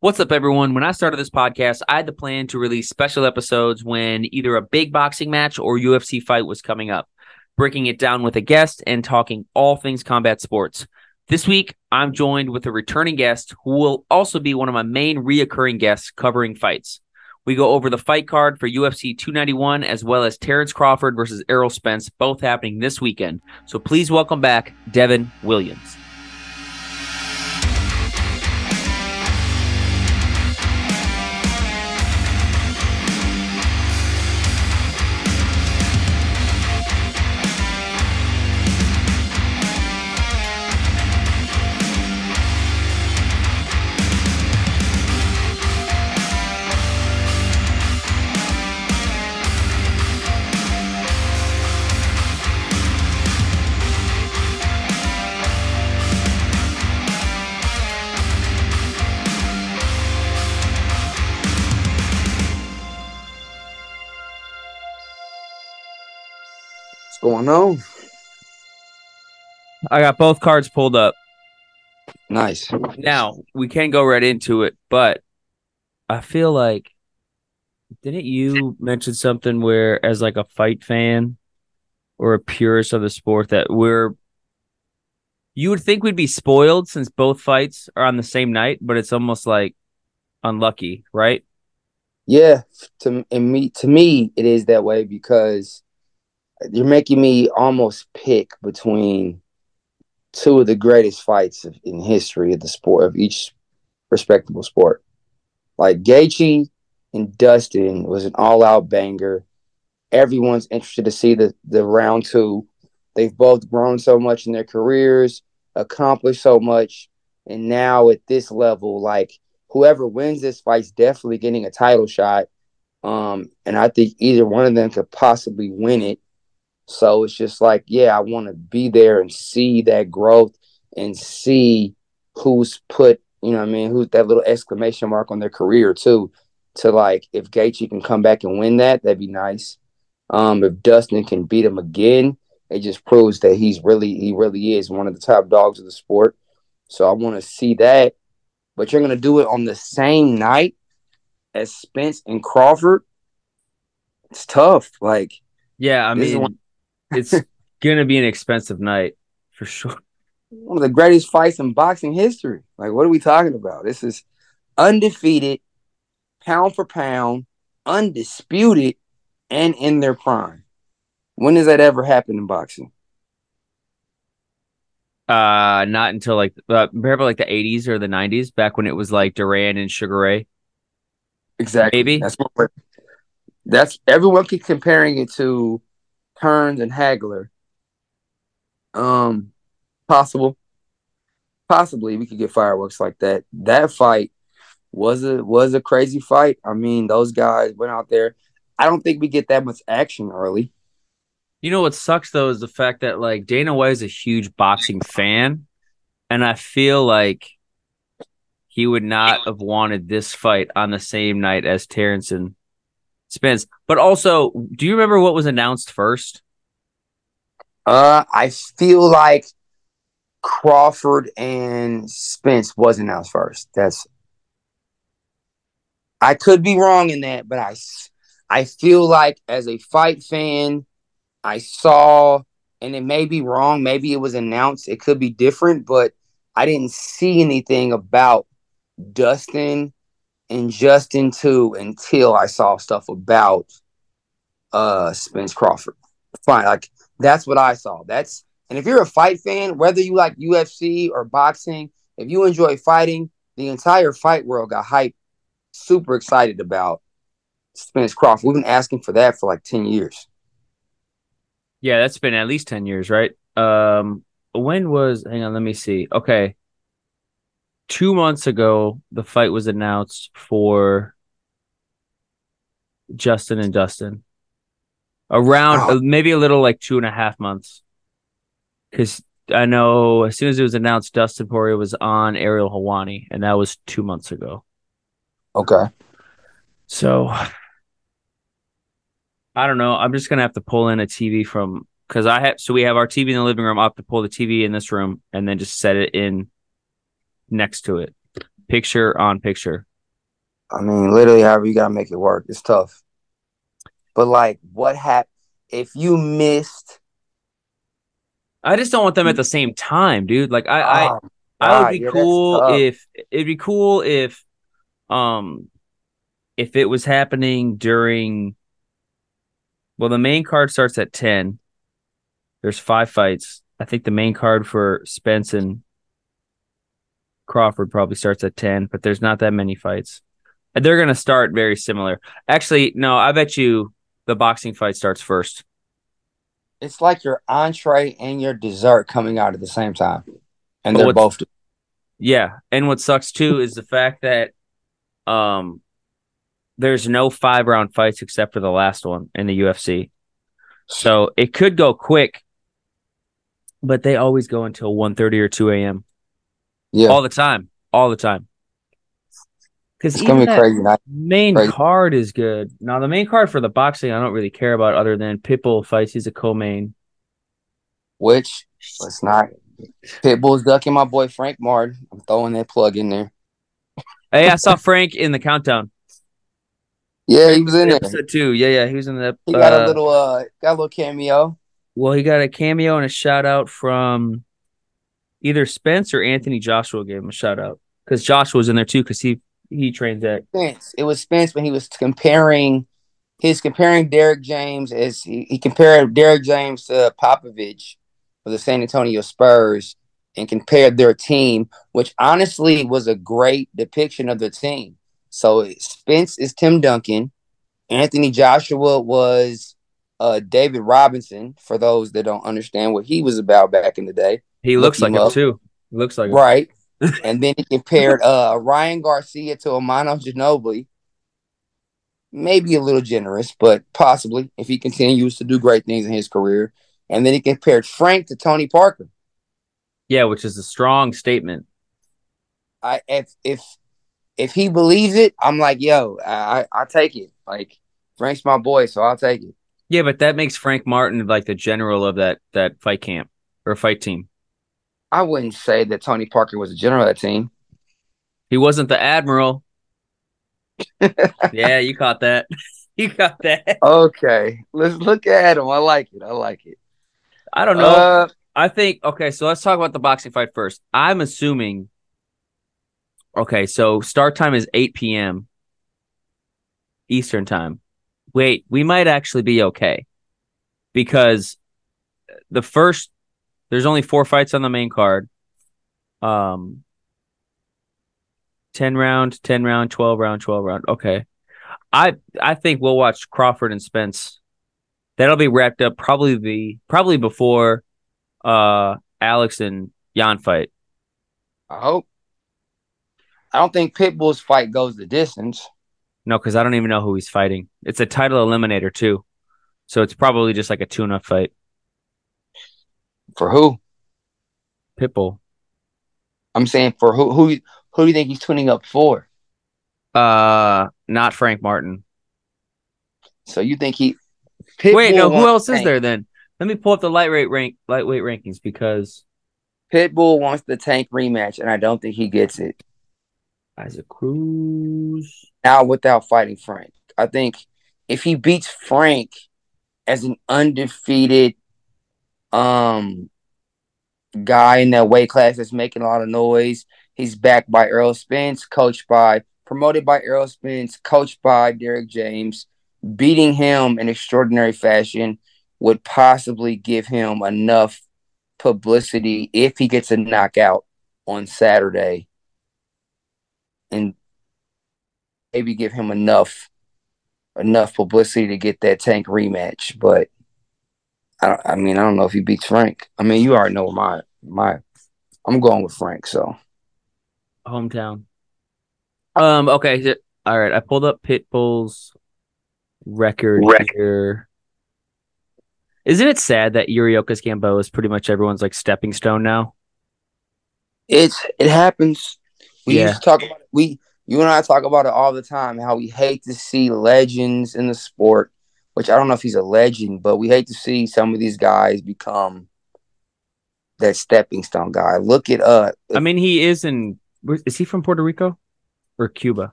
What's up, everyone? When I started this podcast, I had the plan to release special episodes when either a big boxing match or UFC fight was coming up, breaking it down with a guest and talking all things combat sports. This week, I'm joined with a returning guest who will also be one of my main reoccurring guests covering fights. We go over the fight card for UFC 291 as well as Terence Crawford versus Errol Spence, both happening this weekend. So please welcome back Devin Williams. What's going on? Oh. I got both cards pulled up. Nice. Now, we can go right into it, but I feel like didn't you mention something where as like a fight fan or a purist of the sport that we're you would think we'd be spoiled since both fights are on the same night, but it's almost like unlucky, right? Yeah, to and me to me it is that way because you're making me almost pick between two of the greatest fights of, in history of the sport of each respectable sport. Like Gaethje and Dustin was an all-out banger. Everyone's interested to see the the round two. They've both grown so much in their careers, accomplished so much, and now at this level, like whoever wins this fight's definitely getting a title shot. Um, and I think either one of them could possibly win it. So it's just like, yeah, I want to be there and see that growth and see who's put, you know, what I mean, who's that little exclamation mark on their career too. To like, if Gaethje can come back and win that, that'd be nice. Um, if Dustin can beat him again, it just proves that he's really, he really is one of the top dogs of the sport. So I want to see that. But you're gonna do it on the same night as Spence and Crawford. It's tough. Like, Yeah, I mean it's gonna be an expensive night for sure. one of the greatest fights in boxing history. Like, what are we talking about? This is undefeated, pound for pound, undisputed, and in their prime. When does that ever happen in boxing? Uh not until like uh, probably like the eighties or the nineties, back when it was like Duran and Sugar Ray. Exactly. Maybe. That's what that's everyone keep comparing it to Hearns and Hagler. Um, possible, possibly we could get fireworks like that. That fight was a was a crazy fight. I mean, those guys went out there. I don't think we get that much action early. You know what sucks though is the fact that like Dana White is a huge boxing fan, and I feel like he would not have wanted this fight on the same night as Terence and Spence. But also, do you remember what was announced first? Uh, I feel like Crawford and Spence was announced first. That's I could be wrong in that, but I I feel like as a fight fan, I saw, and it may be wrong. Maybe it was announced. It could be different, but I didn't see anything about Dustin and Justin too until I saw stuff about uh Spence Crawford. Fine, like that's what I saw. That's and if you're a fight fan, whether you like UFC or boxing, if you enjoy fighting, the entire fight world got hyped, super excited about Spence Crawford. We've been asking for that for like 10 years. Yeah, that's been at least 10 years, right? Um when was hang on, let me see. Okay. 2 months ago the fight was announced for Justin and Dustin. Around Oh. maybe a little like two and a half months. Cause I know as soon as it was announced Dustin Poirier was on Ariel Helwani, and that was two months ago. Okay. So I don't know. I'm just gonna have to pull in a TV from because I have so we have our TV in the living room. I have to pull the TV in this room and then just set it in next to it. picture on picture. I mean, literally, however you gotta make it work. It's tough. But like, what happened if you missed? I just don't want them at the same time, dude. Like I, I, Oh, I would be yeah, cool if it'd be cool if, um, if it was happening during. Well, the main card starts at ten. There's five fights. I think the main card for Spence and Crawford probably starts at ten, but there's not that many fights. They're gonna start very similar. Actually, no, I bet you the boxing fight starts first. it's like your entree and your dessert coming out at the same time, and But they're both. Yeah, and what sucks too is the fact that um there's no five round fights except for the last one in the UFC. So it could go quick, but they always go until 1.30 or 2 a.m. Yeah, all the time. All the time. Because it's gonna be crazy night. main Crazy. card is good. Now the main card for the boxing I don't really care about other than Pitbull fights. He's a co-main. Which let's not. Pitbull's ducking my boy Frank Martin. I'm throwing that plug in there. Hey, I saw Frank in the countdown. Yeah, he was in there. Episode two. Yeah, yeah, he was in the He got uh, a little uh got a little cameo. Well, he got a cameo and a shout out from either Spence or Anthony Joshua gave him a shout out because Joshua was in there too because he he trains at Spence. It was Spence when he was comparing he's comparing Derrick James as he, he compared Derrick James to Popovich for the San Antonio Spurs and compared their team, which honestly was a great depiction of the team. So Spence is Tim Duncan, Anthony Joshua was uh, David Robinson. For those that don't understand what he was about back in the day, he Look looks like him him too. He looks like him. right? and then he compared uh, Ryan Garcia to Manu Ginobili. Maybe a little generous, but possibly if he continues to do great things in his career. And then he compared Frank to Tony Parker. Yeah, which is a strong statement. I if if if he believes it, I'm like, yo, I I take it. Like Frank's my boy, so I'll take it. Yeah, but that makes Frank Martin like the general of that that fight camp or fight team. I wouldn't say that Tony Parker was a general of that team. He wasn't the admiral. yeah, you caught that. you caught that. Okay, let's look at him. I like it. I like it. I don't know. Uh, I think okay, so let's talk about the boxing fight first. I'm assuming okay, so start time is 8 p.m. Eastern time. Wait, we might actually be okay because the first there's only four fights on the main card. Um 10 round, 10 round, 12 round, 12 round. Okay. I I think we'll watch Crawford and Spence. That'll be wrapped up probably the probably before uh Alex and Jan fight. I hope. I don't think Pitbull's fight goes the distance. No, because I don't even know who he's fighting. It's a title eliminator too. So it's probably just like a tune up fight. For who? Pitbull. I'm saying for who? Who? Who do you think he's tuning up for? Uh not Frank Martin. So you think he? Pitbull Wait, no, who else is there then? Let me pull up the lightweight rank lightweight rankings because Pitbull wants the tank rematch, and I don't think he gets it Isaac Cruz. now without fighting Frank. I think if he beats Frank as an undefeated um guy in that weight class that's making a lot of noise, he's backed by Errol Spence, coached by promoted by Errol Spence, coached by Derrick James. Beating him in extraordinary fashion would possibly give him enough publicity if he gets a knockout on Saturday and maybe give him enough enough publicity to get that tank rematch. But I I mean I don't know if he beats Frank. I mean you already know my my I'm going with Frank, so hometown. Um. Okay. All right. I pulled up Pitbull's record Record. here. Isn't it sad that Yuriorkis Gamboa is pretty much everyone's like stepping stone now? it's it happens. We Yeah. used to talk about it. We you and I talk about it all the time, how we hate to see legends in the sport, which I don't know if he's a legend, but we hate to see some of these guys become that stepping stone guy. Look at uh I mean, he is in. is he from Puerto Rico? or Cuba?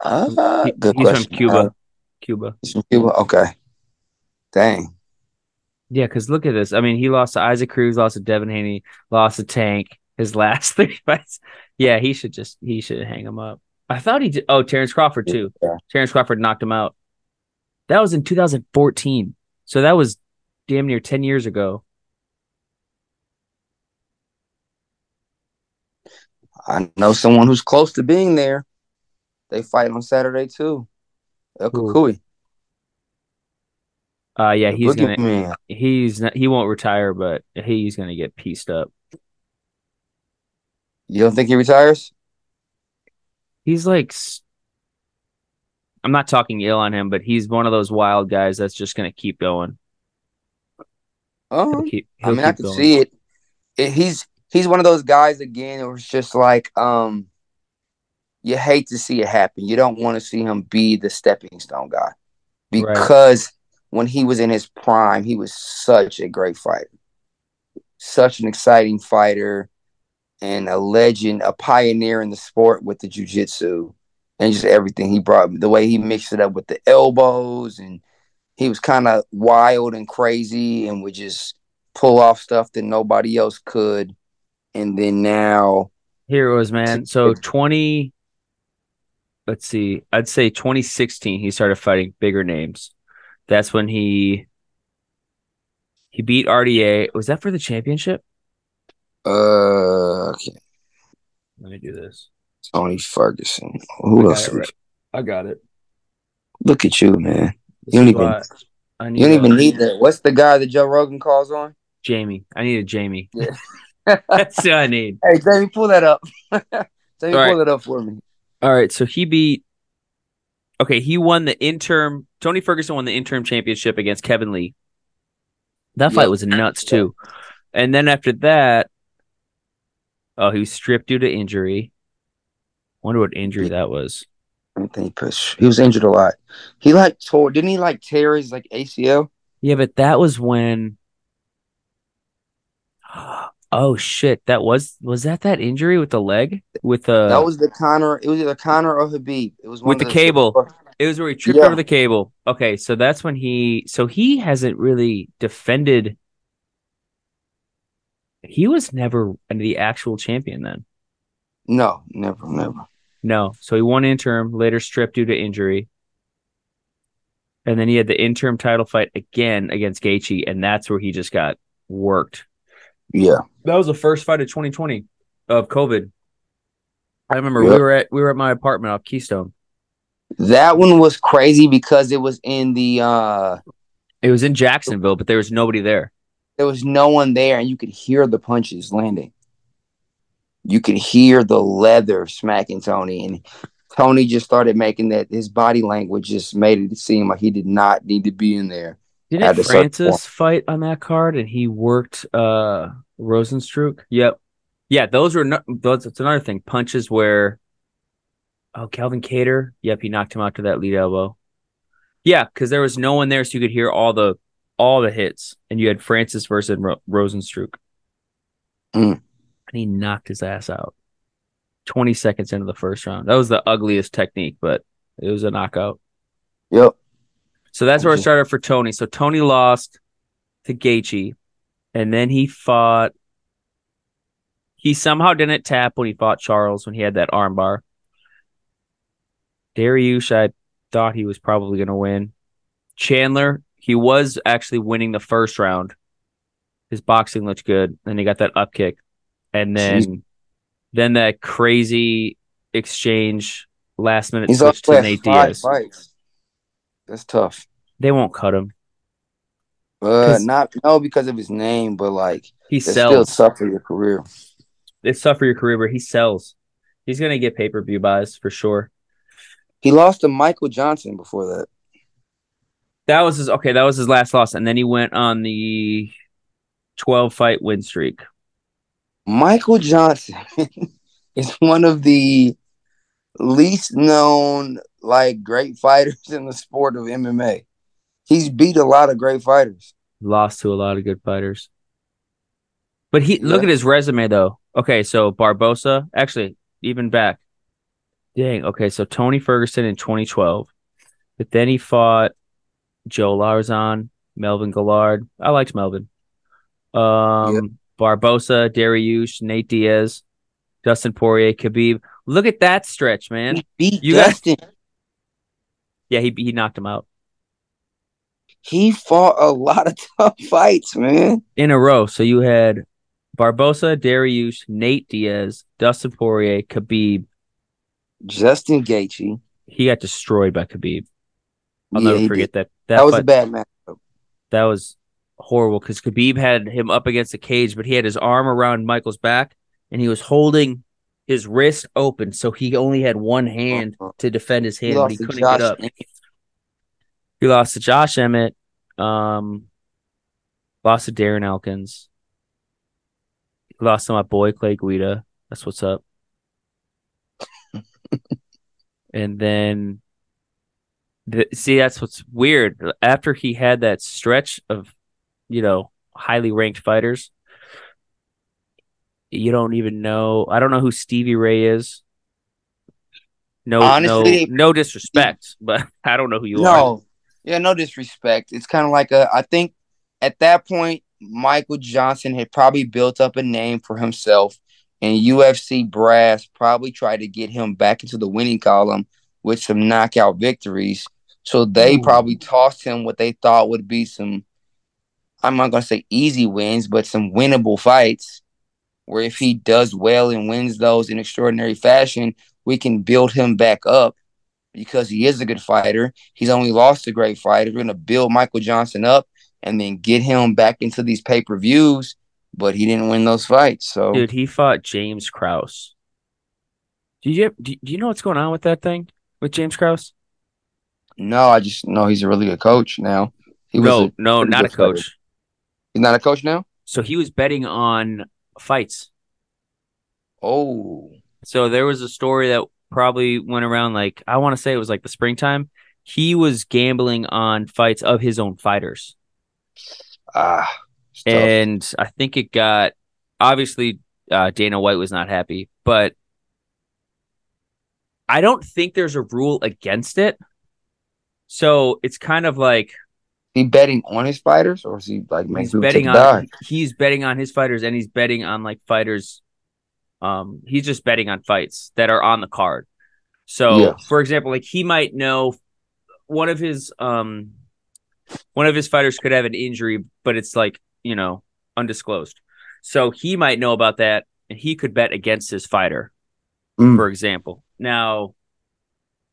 Uh, He- good he's question. from Cuba. Uh, Cuba. he's from Cuba. Okay. Dang. Yeah, because look at this. I mean, he lost to Isaac Cruz, lost to Devin Haney, lost to Tank. His last three fights. Yeah, he should just he should hang him up. I thought he did. Oh, Terence Crawford too. Yeah. Terence Crawford knocked him out. That was in 2014. So that was damn near 10 years ago. I know someone who's close to being there. They fight on Saturday too. El? Cucuy. Uh yeah, he's Look gonna me. he's not, he won't retire, but he's gonna get pieced up. You don't think he retires? He's like I'm not talking ill on him, but he's one of those wild guys that's just gonna keep going. Oh, I mean, I can going. see it. it. He's he's one of those guys again. It was just like um, you hate to see it happen. You don't want to see him be the stepping stone guy Right. because when he was in his prime, he was such a great fighter, such an exciting fighter, and a legend, a pioneer in the sport with the jujitsu and just everything he brought. The way he mixed it up with the elbows, and he was kind of wild and crazy, and would just pull off stuff that nobody else could. And then now, Here it was, man. So 20 let's see. I'd say 2016 he started fighting bigger names. That's when he he beat RDA. Was that for the championship? uh, okay, Let me do this. Tony Ferguson. Who got else? right. I got it. Look at you, man. This You don't even- I need You don't even need that. What's the guy that Joe Rogan calls on? Jamie. I need a Jamie. Yeah. That's what I need. Hey, Jamie, pull that up. Jamie, right. pull it up for me. All right, so he beat. Okay, he won the interim. Tony Ferguson won the interim championship against Kevin Lee. That fight Yep. was nuts too. And then after that, oh, he was stripped due to injury. Wonder what injury that was. I don't think he pushed. He was injured a lot. He like tore. Didn't he like tear his like ACL? Yeah, but that was when. Oh shit! That was was that that injury with the leg with the that was the Conor. It was either Conor or Khabib. It was With of the cable. It was where he tripped Yeah. over the cable. Okay, so that's when he so he hasn't really defended he was never the actual champion then. No, never, never. No. So he won interim, later stripped due to injury. And then he had the interim title fight again against Gaethje, and that's where he just got worked. Yeah, That was the first fight of 2020 of COVID. I remember we were at we were at my apartment off Keystone. that one was crazy because it was in the. uh It was in Jacksonville, but there was nobody there. There was no one there, and you could hear the punches landing. You could hear the leather smacking Tony, and Tony just started making that. His body language just made it seem like he did not need to be in there. Didn't Had to start Francis fight on that card and he worked uh Rozenstruik? Yep. Yeah, those were no, those that's another thing. Punches where oh Calvin Kattar. Yep, he knocked him out to that lead elbow. Yeah, because there was no one there, so you could hear all the all the hits, and you had Francis versus Ro- Rozenstruik. Mm. And he knocked his ass out. Twenty seconds into the first round. That was the ugliest technique, but it was a knockout. Yep. So that's where it Mhm. started for Tony. So Tony lost to Gaethje, and then he fought. He somehow didn't tap when he fought Charles when he had that armbar. Dariush, I thought he was probably going to win. Chandler, he was actually winning the first round. His boxing looked good. Then he got that up kick, and then then that crazy exchange last minute He's switch to Nate five Diaz. fights. That's tough. They won't cut him. Uh, not no because of his name, but like He it's still sells. tough your career. it's suffer your career, but he sells. He's gonna get pay per view buys for sure. He lost to Michael Johnson before that. That was his okay. That was his last loss, and then he went on the twelve fight win streak. Michael Johnson is one of the least known like great fighters in the sport of MMA. He's beat a lot of great fighters. Lost to a lot of good fighters, but he look at his resume though. Okay, so Barbosa, actually, even back Dang. Okay, so Tony Ferguson in 2012, but then he fought Joe Lauzon, Melvin Guillard. I liked Melvin. Um, yep. Barbosa, Dariush, Nate Diaz, Dustin Poirier, Khabib. Look at that stretch, man. He beat you Dustin. Guys... Yeah, he he knocked him out. He fought a lot of tough fights, man. In a row. So you had Barbosa, Dariush, Nate Diaz, Dustin Poirier, Khabib, Justin Gaethje. He got destroyed by Khabib. I'll yeah, never forget that. That, that was fight, a bad match. That was horrible because Khabib had him up against the cage, but he had his arm around Michael's back and he was holding his wrist open, so he only had one hand uh-huh. to defend his hand, he but he couldn't Josh get up. Emmett. He lost to Josh Emmett, um, lost to Darren Elkins, he lost to my boy Clay Guida. That's what's up. and then, the, see, that's what's weird. After he had that stretch of, you know, highly ranked fighters, you don't even know. I don't know who Stevie Ray is. No, Honestly, no, no disrespect, but I don't know who you no, are. No, yeah, no disrespect. It's kind of like a. I think at that point, Michael Johnson had probably built up a name for himself, and UFC brass probably tried to get him back into the winning column with some knockout victories. So they Ooh. probably tossed him what they thought would be some. I'm not gonna say easy wins, but some winnable fights where if he does well and wins those in extraordinary fashion, we can build him back up because he is a good fighter. He's only lost a great fighter. We're going to build Michael Johnson up and then get him back into these pay per views, but he didn't win those fights. So, dude, he fought James Krause. Do you do you know what's going on with that thing with James Krause? No, I just know he's a really good coach now. He no, no, not a coach. He's not a coach now. So he was betting on fights. Oh. So there was a story that probably went around like I want to say it was like the springtime. He was gambling on fights of his own fighters. Ah. and I think it got obviously uh, Dana White was not happy, but I don't think there's a rule against it. So it's kind of like he betting on his fighters, or is he like he's betting on? Die? He's betting on his fighters, and he's betting on like fighters. Um, he's just betting on fights that are on the card. So, yes. for example, like he might know one of his um one of his fighters could have an injury, but it's like you know undisclosed. So he might know about that, and he could bet against his fighter, mm. for example. Now,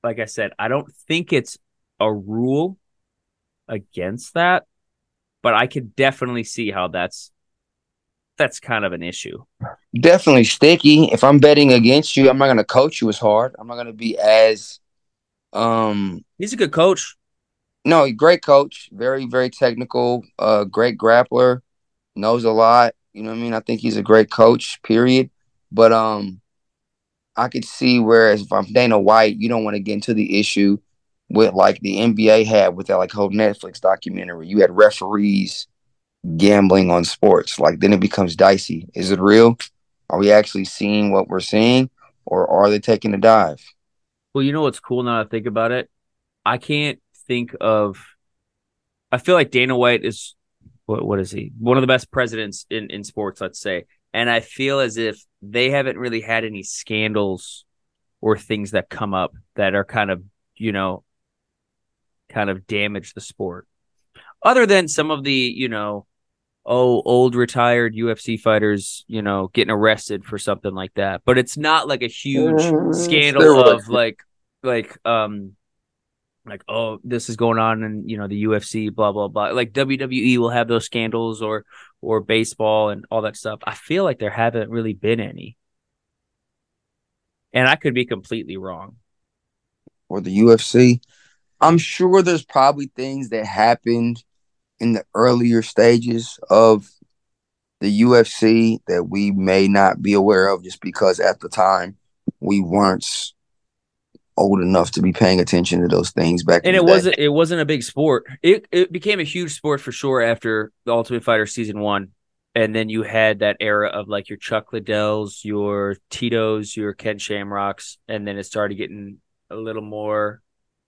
like I said, I don't think it's a rule against that, but I could definitely see how that's that's kind of an issue. Definitely sticky. If I'm betting against you, I'm not going to coach you as hard. I'm not going to be as um He's a good coach. No, great coach, very very technical, uh great grappler, knows a lot, you know what I mean? I think he's a great coach, period. But um I could see whereas if I'm Dana White, you don't want to get into the issue with like the NBA had with that like whole Netflix documentary. You had referees gambling on sports. Like then it becomes dicey. Is it real? Are we actually seeing what we're seeing, or are they taking a dive? Well, you know what's cool now I think about it. I can't think of. I feel like Dana White is what what is he? One of the best presidents in in sports, let's say. And I feel as if they haven't really had any scandals or things that come up that are kind of you know kind of damage the sport. Other than some of the, you know, oh, old retired UFC fighters, you know, getting arrested for something like that. But it's not like a huge mm, scandal of like like um like oh this is going on in you know the UFC blah blah blah like WWE will have those scandals or or baseball and all that stuff. I feel like there haven't really been any. And I could be completely wrong. Or the UFC. I'm sure there's probably things that happened in the earlier stages of the UFC that we may not be aware of just because at the time we weren't old enough to be paying attention to those things back then. and it wasn't it wasn't a big sport it it became a huge sport for sure after the ultimate fighter season 1 and then you had that era of like your Chuck Liddells, your Tito's, your Ken Shamrocks, and then it started getting a little more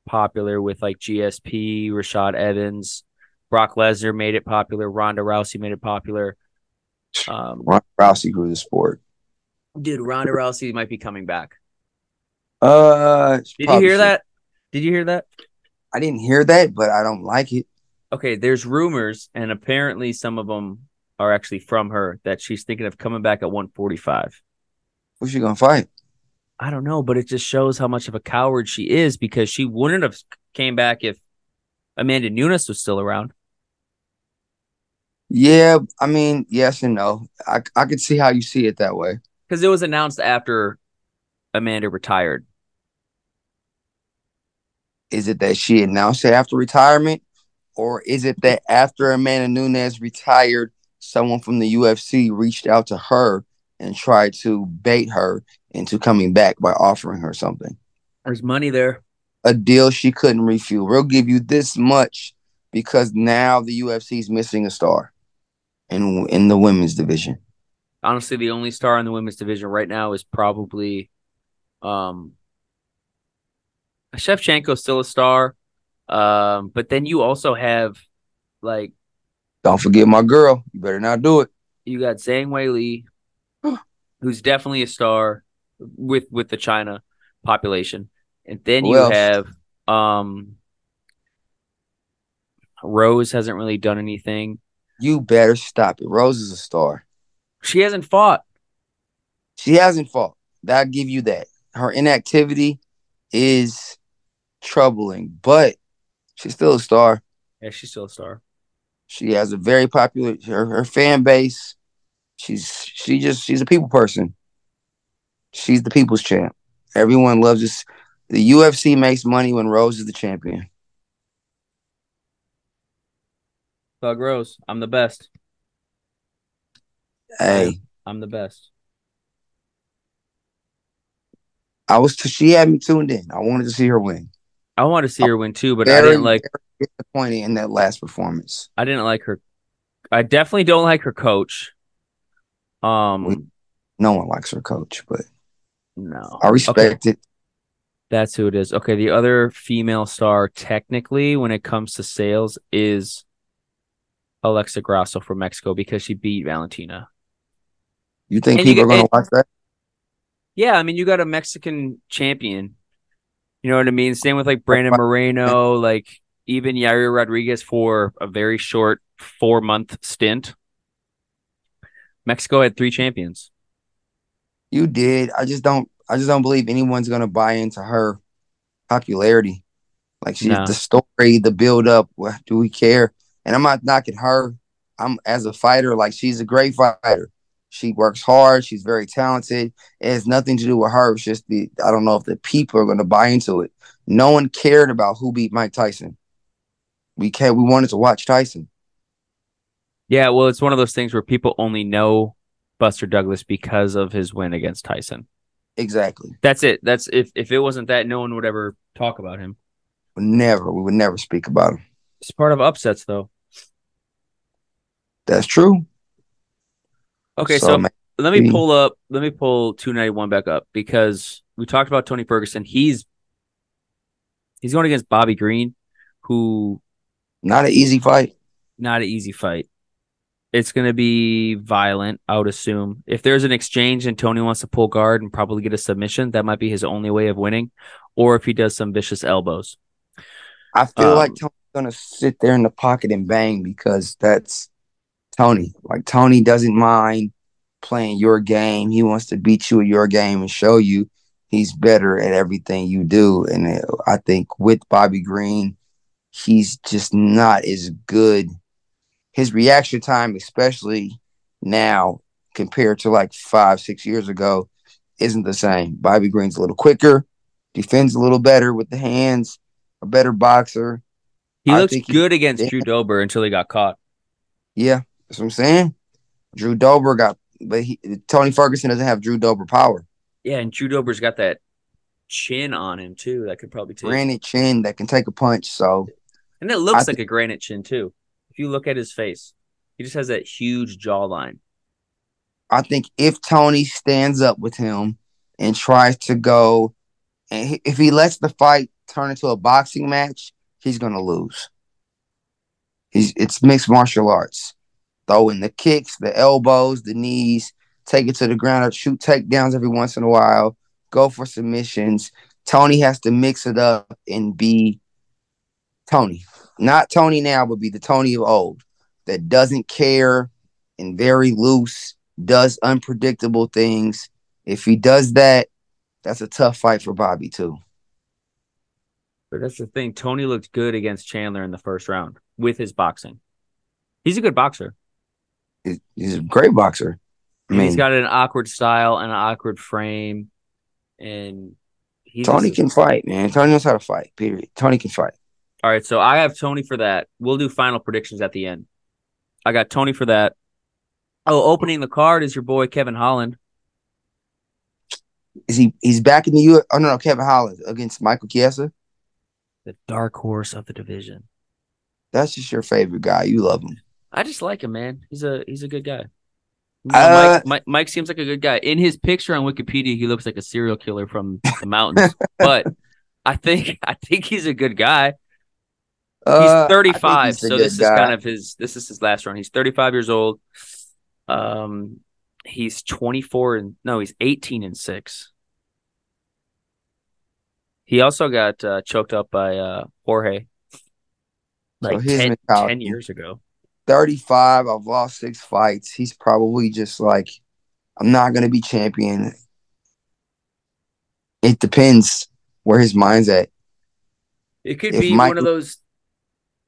popular with like GSP, Rashad Evans, Brock Lesnar made it popular, Ronda Rousey made it popular. Um, Ronda Rousey grew the sport. Dude, Ronda Rousey might be coming back. Uh, did you hear should. that? Did you hear that? I didn't hear that, but I don't like it. Okay, there's rumors, and apparently some of them are actually from her that she's thinking of coming back at 145. Who's she gonna fight? I don't know, but it just shows how much of a coward she is because she wouldn't have came back if Amanda Nunes was still around. Yeah, I mean, yes and no. I I could see how you see it that way. Because it was announced after Amanda retired. Is it that she announced it after retirement? Or is it that after Amanda Nunes retired, someone from the UFC reached out to her and tried to bait her into coming back by offering her something? There's money there. A deal she couldn't refuse. We'll give you this much because now the UFC is missing a star in in the women's division. Honestly, the only star in the women's division right now is probably um Shevchenko's still a star. Um, but then you also have like Don't forget my girl. You better not do it. You got Zhang Weili, who's definitely a star with with the China population. And then Who you else? have um Rose hasn't really done anything. You better stop it. Rose is a star. She hasn't fought. She hasn't fought. I'll give you that. Her inactivity is troubling, but she's still a star. Yeah, she's still a star. She has a very popular her, her fan base. She's she just she's a people person. She's the people's champ. Everyone loves this. The UFC makes money when Rose is the champion. Thug Rose, I'm the best. Hey, I'm the best. I was t- she had me tuned in. I wanted to see her win. I want to see her win too, but very, I didn't like disappointing in that last performance. I didn't like her. I definitely don't like her coach. Um, no one likes her coach, but no, I respect okay. it. That's who it is. Okay, the other female star, technically, when it comes to sales, is Alexa Grasso from Mexico because she beat Valentina. You think and people you, are going to watch that? Yeah, I mean, you got a Mexican champion you know what I mean? Same with like Brandon Moreno, like even Yair Rodriguez for a very short four month stint. Mexico had three champions. You did. I just don't. I just don't believe anyone's gonna buy into her popularity. Like she's no. the story, the build up. What do we care? And I'm not knocking her. I'm as a fighter. Like she's a great fighter. She works hard. She's very talented. It has nothing to do with her. It's just the I don't know if the people are going to buy into it. No one cared about who beat Mike Tyson. We can't. We wanted to watch Tyson. Yeah, well, it's one of those things where people only know Buster Douglas because of his win against Tyson. Exactly. That's it. That's if if it wasn't that, no one would ever talk about him. Never. We would never speak about him. It's part of upsets, though. That's true. Okay, so, so let me pull up. Let me pull two ninety one back up because we talked about Tony Ferguson. He's he's going against Bobby Green, who not an easy fight. Not an easy fight. It's going to be violent, I would assume. If there's an exchange and Tony wants to pull guard and probably get a submission, that might be his only way of winning. Or if he does some vicious elbows. I feel um, like Tony's going to sit there in the pocket and bang because that's Tony. Like Tony doesn't mind playing your game. He wants to beat you at your game and show you he's better at everything you do. And uh, I think with Bobby Green, he's just not as good. His reaction time, especially now compared to like five, six years ago, isn't the same. Bobby Green's a little quicker, defends a little better with the hands, a better boxer. He I looks good he, against Drew Dober until he got caught. Yeah, that's what I'm saying. Drew Dober got, but he, Tony Ferguson doesn't have Drew Dober power. Yeah, and Drew Dober's got that chin on him too. That could probably take granite chin that can take a punch. So, and it looks I like th- a granite chin too. If you look at his face, he just has that huge jawline. I think if Tony stands up with him and tries to go, and if he lets the fight turn into a boxing match, he's gonna lose. He's it's mixed martial arts. Throwing the kicks, the elbows, the knees, take it to the ground, shoot takedowns every once in a while, go for submissions. Tony has to mix it up and be Tony. Not Tony now, but be the Tony of old that doesn't care and very loose, does unpredictable things. If he does that, that's a tough fight for Bobby too. But that's the thing. Tony looked good against Chandler in the first round with his boxing. He's a good boxer. He's a great boxer. I mean, he's got an awkward style and an awkward frame, and Tony can fight, man. Tony knows how to fight. Period. Tony can fight. All right, so I have Tony for that. We'll do final predictions at the end. I got Tony for that. Oh, opening the card is your boy Kevin Holland. Is he? He's back in the U. Oh no, no, Kevin Holland against Michael Chiesa. The dark horse of the division. That's just your favorite guy. You love him. I just like him, man. He's a he's a good guy. You know, uh, Mike, Mike, Mike seems like a good guy. In his picture on Wikipedia, he looks like a serial killer from the mountains. but I think I think he's a good guy. He's uh, 35, he's so this guy. is kind of his this is his last run. He's 35 years old. Um he's 24 and no, he's 18 and 6. He also got uh, choked up by uh, Jorge like so 10, 10 years ago. 35, I've lost 6 fights. He's probably just like I'm not going to be champion. It depends where his mind's at. It could if be one of those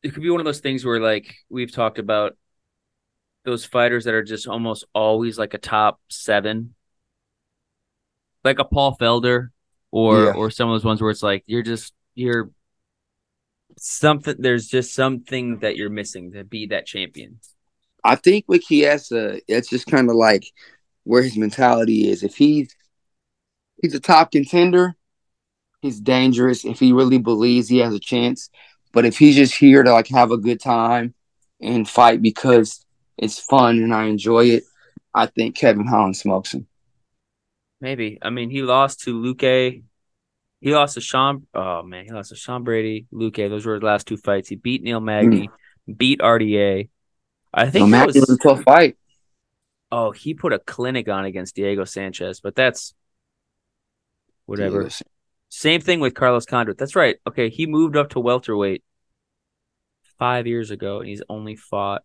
it could be one of those things where like we've talked about those fighters that are just almost always like a top seven, like a Paul Felder, or yeah. or some of those ones where it's like you're just you're something. There's just something that you're missing to be that champion. I think with Chiesa, it's just kind of like where his mentality is. If he's he's a top contender, he's dangerous. If he really believes he has a chance, but if he's just here to like have a good time and fight because it's fun and I enjoy it, I think Kevin Holland smokes him. Maybe. I mean, he lost to Luque. He lost to Sean. Oh man, he lost to Sean Brady, Luque. Those were his last two fights. He beat Neil Magny, mm. beat RDA. I think no, was, was a tough fight. Oh, he put a clinic on against Diego Sanchez, but that's whatever. Same thing with Carlos Condit. That's right. Okay, he moved up to welterweight five years ago, and he's only fought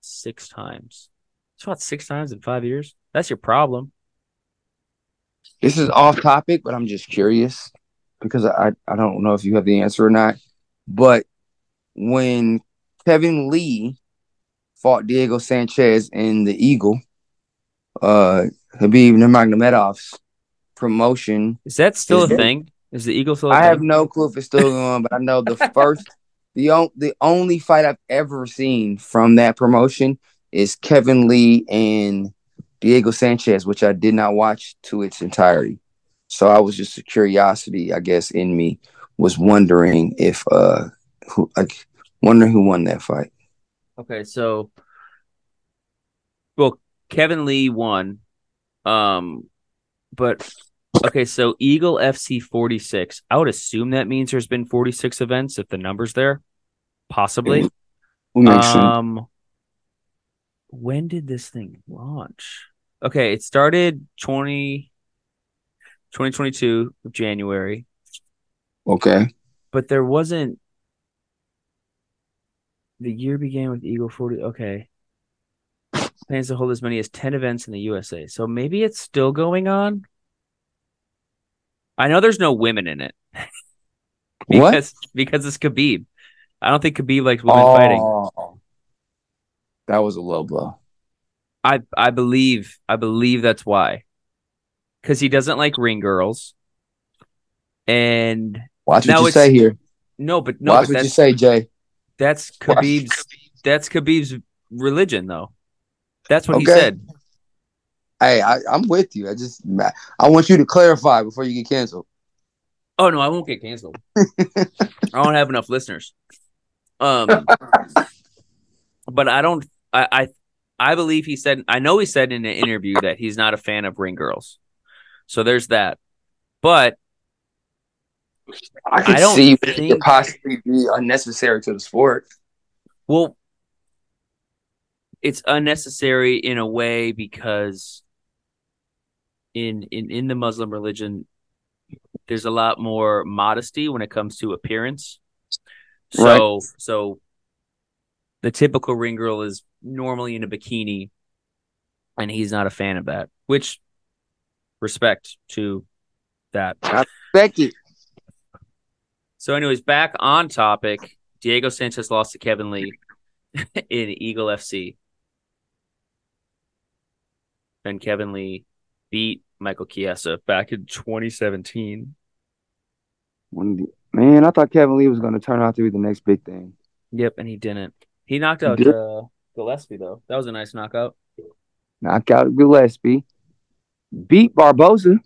six times. He's fought six times in five years. That's your problem. This is off topic, but I'm just curious because I, I don't know if you have the answer or not. But when Kevin Lee fought Diego Sanchez in the Eagle, uh Khabib Nurmagomedov's promotion. Is that still is a that, thing? Is the Eagle still? I have no clue if it's still going on, but I know the first the, o- the only fight I've ever seen from that promotion is Kevin Lee and Diego Sanchez, which I did not watch to its entirety. So I was just a curiosity, I guess, in me was wondering if uh who like wondering who won that fight. Okay, so well, Kevin Lee won. Um but Okay, so Eagle FC 46. I would assume that means there's been 46 events if the number's there. Possibly. Um when did this thing launch? Okay, it started 20 2022 January. Okay. But there wasn't the year began with Eagle 40. Okay. Plans to hold as many as 10 events in the USA. So maybe it's still going on. I know there's no women in it. because what? because it's Khabib. I don't think Khabib likes women oh, fighting. That was a low blow. I I believe I believe that's why. Because he doesn't like ring girls. And watch what you say here. No, but no. Watch but what you say, Jay. That's Khabib's. That's Khabib's religion, though. That's what okay. he said. Hey, I, am with you. I just I want you to clarify before you get canceled. Oh no, I won't get canceled. I don't have enough listeners. Um, but I don't. I, I I believe he said. I know he said in an interview that he's not a fan of ring girls. So there's that. But I could I don't see it think- could possibly be unnecessary to the sport. well, it's unnecessary in a way because in in in the Muslim religion, there's a lot more modesty when it comes to appearance. So so the typical ring girl is normally in a bikini and he's not a fan of that, which respect to that. Expect it. So anyways, back on topic, Diego Sanchez lost to Kevin Lee in Eagle FC. And Kevin Lee beat Michael Chiesa back in 2017. When the- man, I thought Kevin Lee was going to turn out to be the next big thing. Yep, and he didn't. He knocked out did? uh, Gillespie though. That was a nice knockout. Knock out Gillespie, beat Barbosa.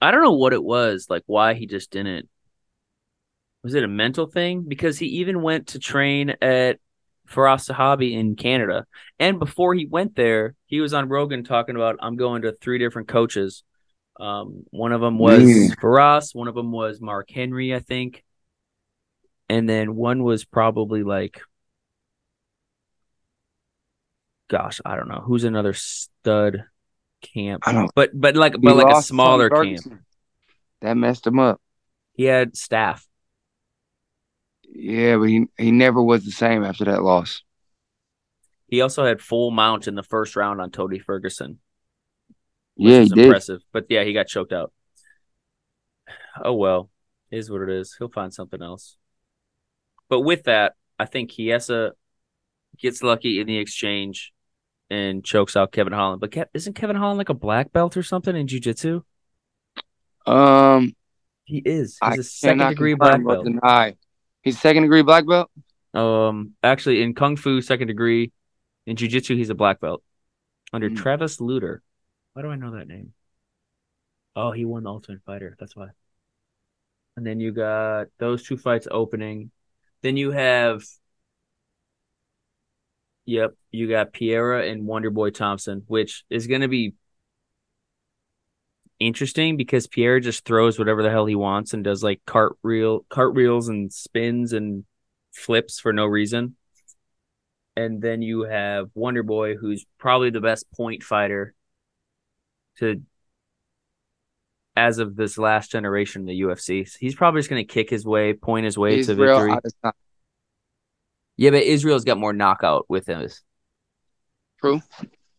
I don't know what it was, like why he just didn't. Was it a mental thing? Because he even went to train at Firas Zahabi in Canada. And before he went there, he was on Rogan talking about I'm going to three different coaches. Um, one of them was Mm. Faraz, one of them was Mark Henry, I think. And then one was probably like gosh, I don't know. Who's another stud camp? I don't. But but like He but like a smaller camp. That messed him up. He had staff. Yeah, but he he never was the same after that loss. He also had full mount in the first round on Tony Ferguson. which Yeah, he was did. impressive. But yeah, he got choked out. Oh well, it is what it is. He'll find something else. But with that, I think Chiesa gets lucky in the exchange and chokes out Kevin Holland. But Ke- isn't Kevin Holland like a black belt or something in jiu-jitsu? Um, He is. I He's a second degree black belt. deny. He's second degree black belt. Um, actually, in kung fu, second degree. In jiu-jitsu, he's a black belt under Hmm. Travis Lutter. Why do I know that name? Oh, he won the Ultimate Fighter. That's why. And then you got those two fights opening. Then you have, yep, you got Pereira and Wonder Boy Thompson, which is going to be interesting because Pierre just throws whatever the hell he wants and does like cartwheel cartwheels and spins and flips for no reason. And then you have Wonder Boy, who's probably the best point fighter to as of this last generation of the UFC. He's probably just going to kick his way, point his way to victory. Yeah, but Israel's got more knockout with him. True.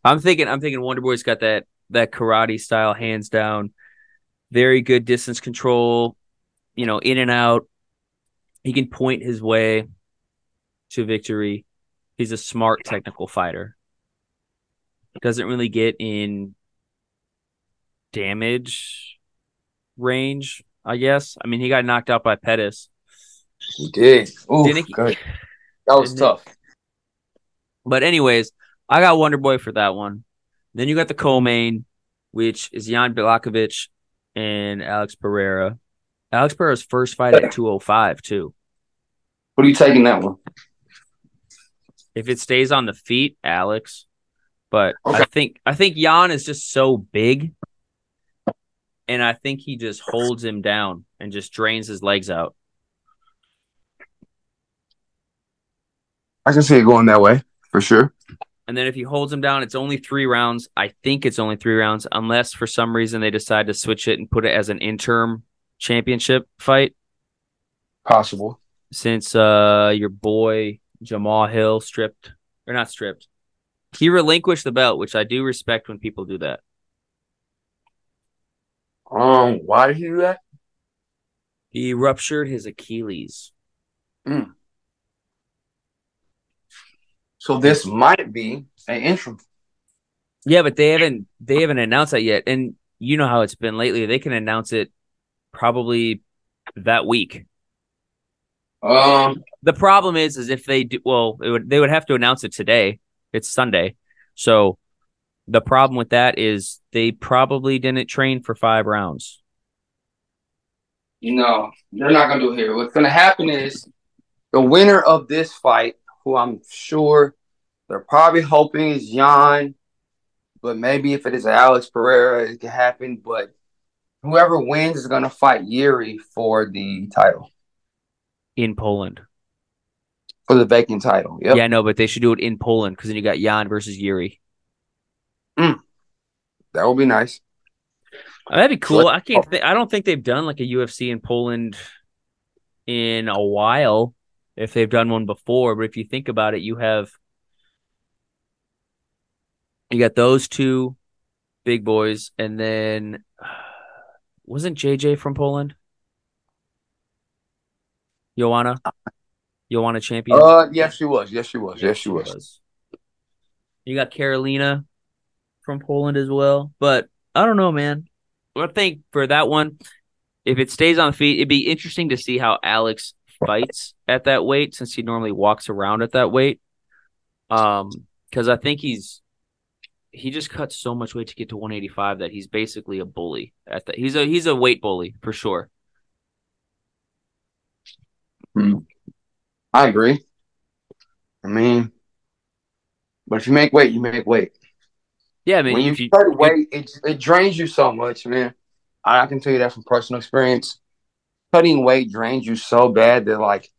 I'm thinking I'm thinking Wonder Boy's got that that karate style hands down. Very good distance control, you know, in and out. He can point his way to victory. He's a smart technical fighter. Doesn't really get in damage range, I guess. I mean, he got knocked out by Pettis. He did. Ooh, Didn't he? good. That was tough. But anyways, I got Wonder Boy for that one. Then you got the co-main, which is Jan Blachowicz and Alex Pereira. Alex Pereira's first fight at 205 too. What are you taking that one? If it stays on the feet, Alex. But I think I think Jan is just so big, and I think he just holds him down and just drains his legs out. I can see it going that way for sure. And then if he holds him down, it's only three rounds. I think it's only three rounds, unless for some reason they decide to switch it and put it as an interim championship fight. Possible. Since uh your boy Jamahal Hill stripped or not stripped, he relinquished the belt, which I do respect when people do that. Um, why did he do that? He ruptured his Achilles. So this might be an interim. Yeah, but they haven't they haven't announced that yet. And you know how it's been lately. They can announce it probably that week. Um, The problem is, is if they do, well, it would, they would have to announce it today. It's Sunday, so the problem with that is they probably didn't train for five rounds. no, they're not gonna do it here. What's gonna happen is the winner of this fight, who I'm sure they're probably hoping is Jan, but maybe if it is Alex Pereira, it can happen. But whoever wins is going to fight Yuri for the title. In Poland. For the vacant title. Yep. Yeah, no, but they should do it in Poland because then you got Jan versus Yuri. Mm. That would be nice. Oh, that'd be cool. I can't. Th- I don't think they've done like a UFC in Poland in a while. If they've done one before, but if you think about it, you have you got those two big boys, and then wasn't JJ from Poland? Joanna, Joanna champion. Uh, yes, she was. Yes, she was. Yes, she was. You got Carolina from Poland as well, but I don't know, man. I think for that one, if it stays on feet, it'd be interesting to see how Alex fights at that weight since he normally walks around at that weight. Um, because I think he's he just cuts so much weight to get to 185 that he's basically a bully at that. He's a he's a weight bully for sure. Hmm. I agree. I mean, but if you make weight, you make weight. Yeah, I mean, when you, you cut weight, it it drains you so much, man. I, I can tell you that from personal experience. Cutting weight drains you so bad that like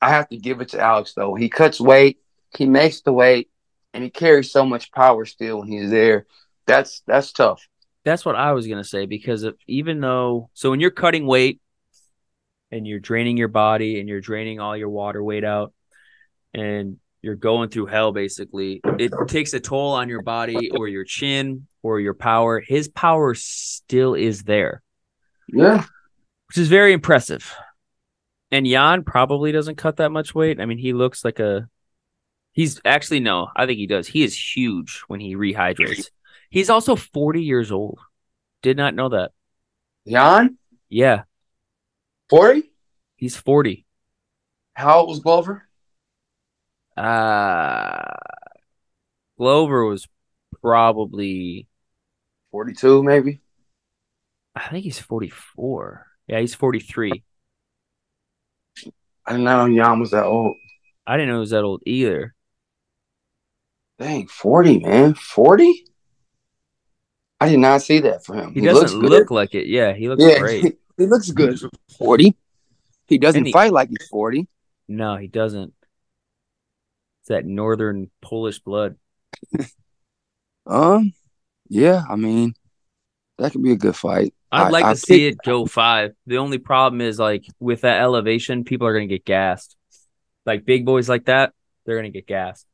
I have to give it to Alex though. He cuts weight, he makes the weight, and he carries so much power still when he's there. That's that's tough. That's what I was gonna say because if, even though so when you're cutting weight and you're draining your body and you're draining all your water weight out and you're going through hell basically it takes a toll on your body or your chin or your power. His power still is there. Yeah. Which is very impressive. And jan probably doesn't cut that much weight. I mean he looks like a he's actually no i think he does he is huge when he rehydrates he's also 40 years old did not know that jan yeah 40 he's 40 how old was glover uh Glover was probably 42, maybe. I think he's 44. Yeah, he's 43. I didn't know Jan was that old. I didn't know he was that old either. Dang, 40, man. 40? I did not see that for him. He, he doesn't look like it. Yeah, he looks yeah, great. He, he looks good for 40. He doesn't he, fight like he's 40. No, he doesn't It's that northern Polish blood. um, yeah, I mean, that could be a good fight. I'd I, like I to see it go five. The only problem is like with that elevation, people are gonna get gassed. Like big boys like that, they're gonna get gassed.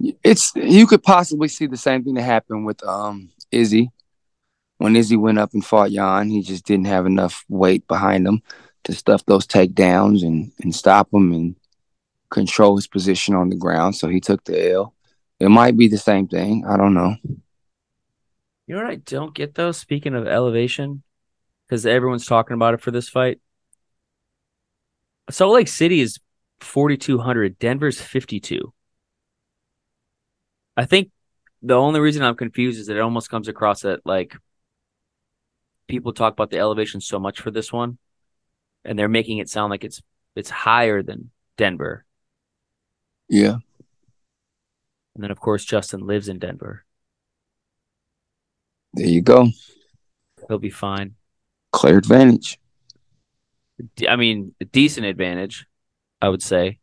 It's you could possibly see the same thing that happened with um Izzy. When Izzy went up and fought Jan, he just didn't have enough weight behind him to stuff those takedowns and and stop him and control his position on the ground, so he took the L. It might be the same thing. I don't know. You know what I don't get though? Speaking of elevation, because everyone's talking about it for this fight. Salt Lake City is 4,200. Denver's 52. I think the only reason I'm confused is that it almost comes across that like people talk about the elevation so much for this one, and they're making it sound like it's it's higher than Denver. Yeah. And then, of course, Justin lives in Denver. There you go. He'll be fine. Clear advantage. I mean, a decent advantage, I would say.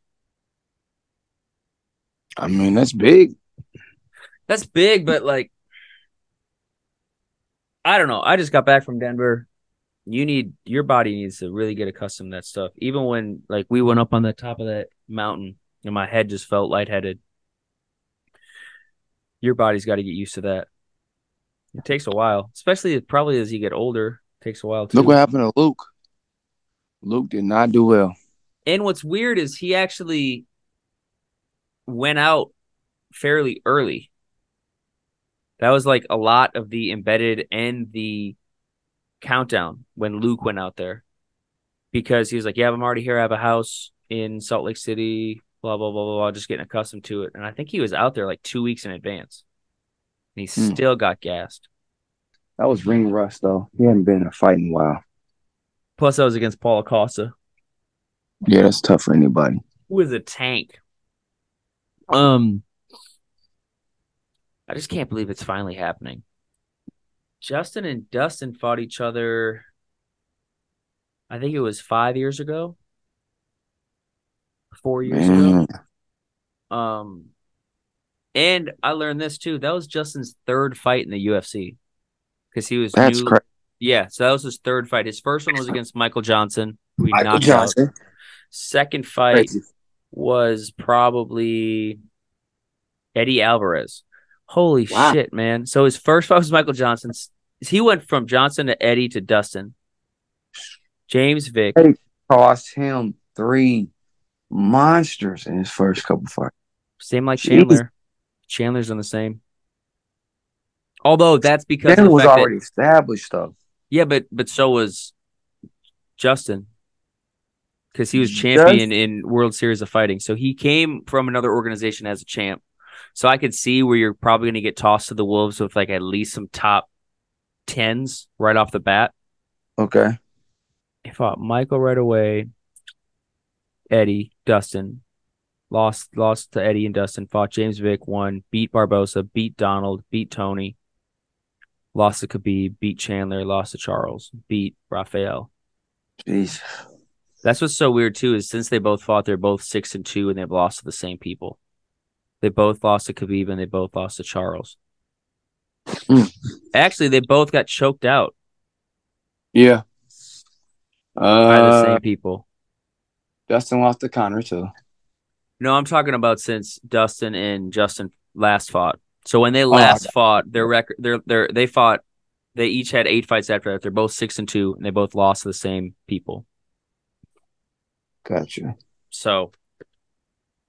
I mean, that's big. That's big, but like, I don't know. I just got back from Denver. You need your body needs to really get accustomed to that stuff. Even when like we went up on the top of that mountain and my head just felt lightheaded. Your body's got to get used to that. It takes a while, especially probably as you get older. It takes a while too. Look what happened to Luke. Luke did not do well. And what's weird is he actually went out fairly early. That was like a lot of the embedded and the countdown when Luke went out there because he was like, Yeah, I'm already here. I have a house in Salt Lake City blah blah blah blah blah, just getting accustomed to it. And I think he was out there like two weeks in advance. And he hmm. still got gassed. That was ring rust though. He hadn't been in a fight in a while. Plus, that was against Paulo Costa. Yeah, that's tough for anybody. Who is a tank? Um, I just can't believe it's finally happening. Justin and Dustin fought each other. I think it was five years ago, four years ago. Um, and I learned this too. That was Justin's third fight in the UFC because he was That's new. Yeah, so that was his third fight. His first one was against Michael Johnson. Michael knocked out. Johnson. Second fight Crazy. was probably Eddie Alvarez. Holy Wow. shit, man! So his first fight was Michael Johnson. He went from Johnson to Eddie to Dustin. James Vick. Hey. Cost him three monsters in his first couple fights. Same like Jeez. Chandler. Chandler's on the same. Although that's because the was fact that- already established though. yeah, but but so was Justin because he was Just- champion in World Series of Fighting. So he came from another organization as a champ. So I could see where you're probably going to get tossed to the wolves with like at least some top tens right off the bat. Okay. He fought Michael right away. Eddie, Dustin, lost lost to Eddie and Dustin. Fought James Vick, won. Beat Barbosa, beat Donald, beat Tony. Lost to Khabib, beat Chandler, lost to Charles, beat Raphael. Jeez. That's what's so weird too is since they both fought, they're both six and two, and they've lost to the same people. They both lost to Khabib and they both lost to Charles. Mm. Actually, they both got choked out Yeah. by the Uh, same people. Dustin lost to Conor too. No, I'm talking about since Dustin and Justin last fought. So when they Oh, last fought, their record, their their they fought. They each had eight fights after that. They're both six and two, and they both lost to the same people. Gotcha. So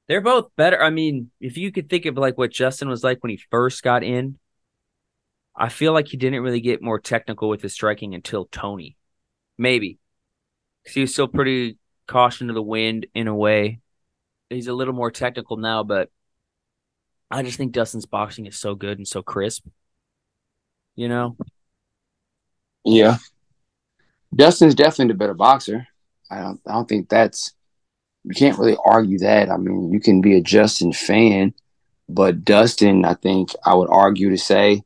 they're both better. I mean, if you could think of like what Justin was like when he first got in, I feel like he didn't really get more technical with his striking until Tony. Maybe. 'Cause he was still pretty caution to the wind in a way. He's a little more technical now, but I just think Dustin's boxing is so good and so crisp. You know? Yeah. Dustin's definitely the better boxer. I don't I don't think that's you can't really argue that. I mean, you can be a Justin fan, but Dustin, I think I would argue to say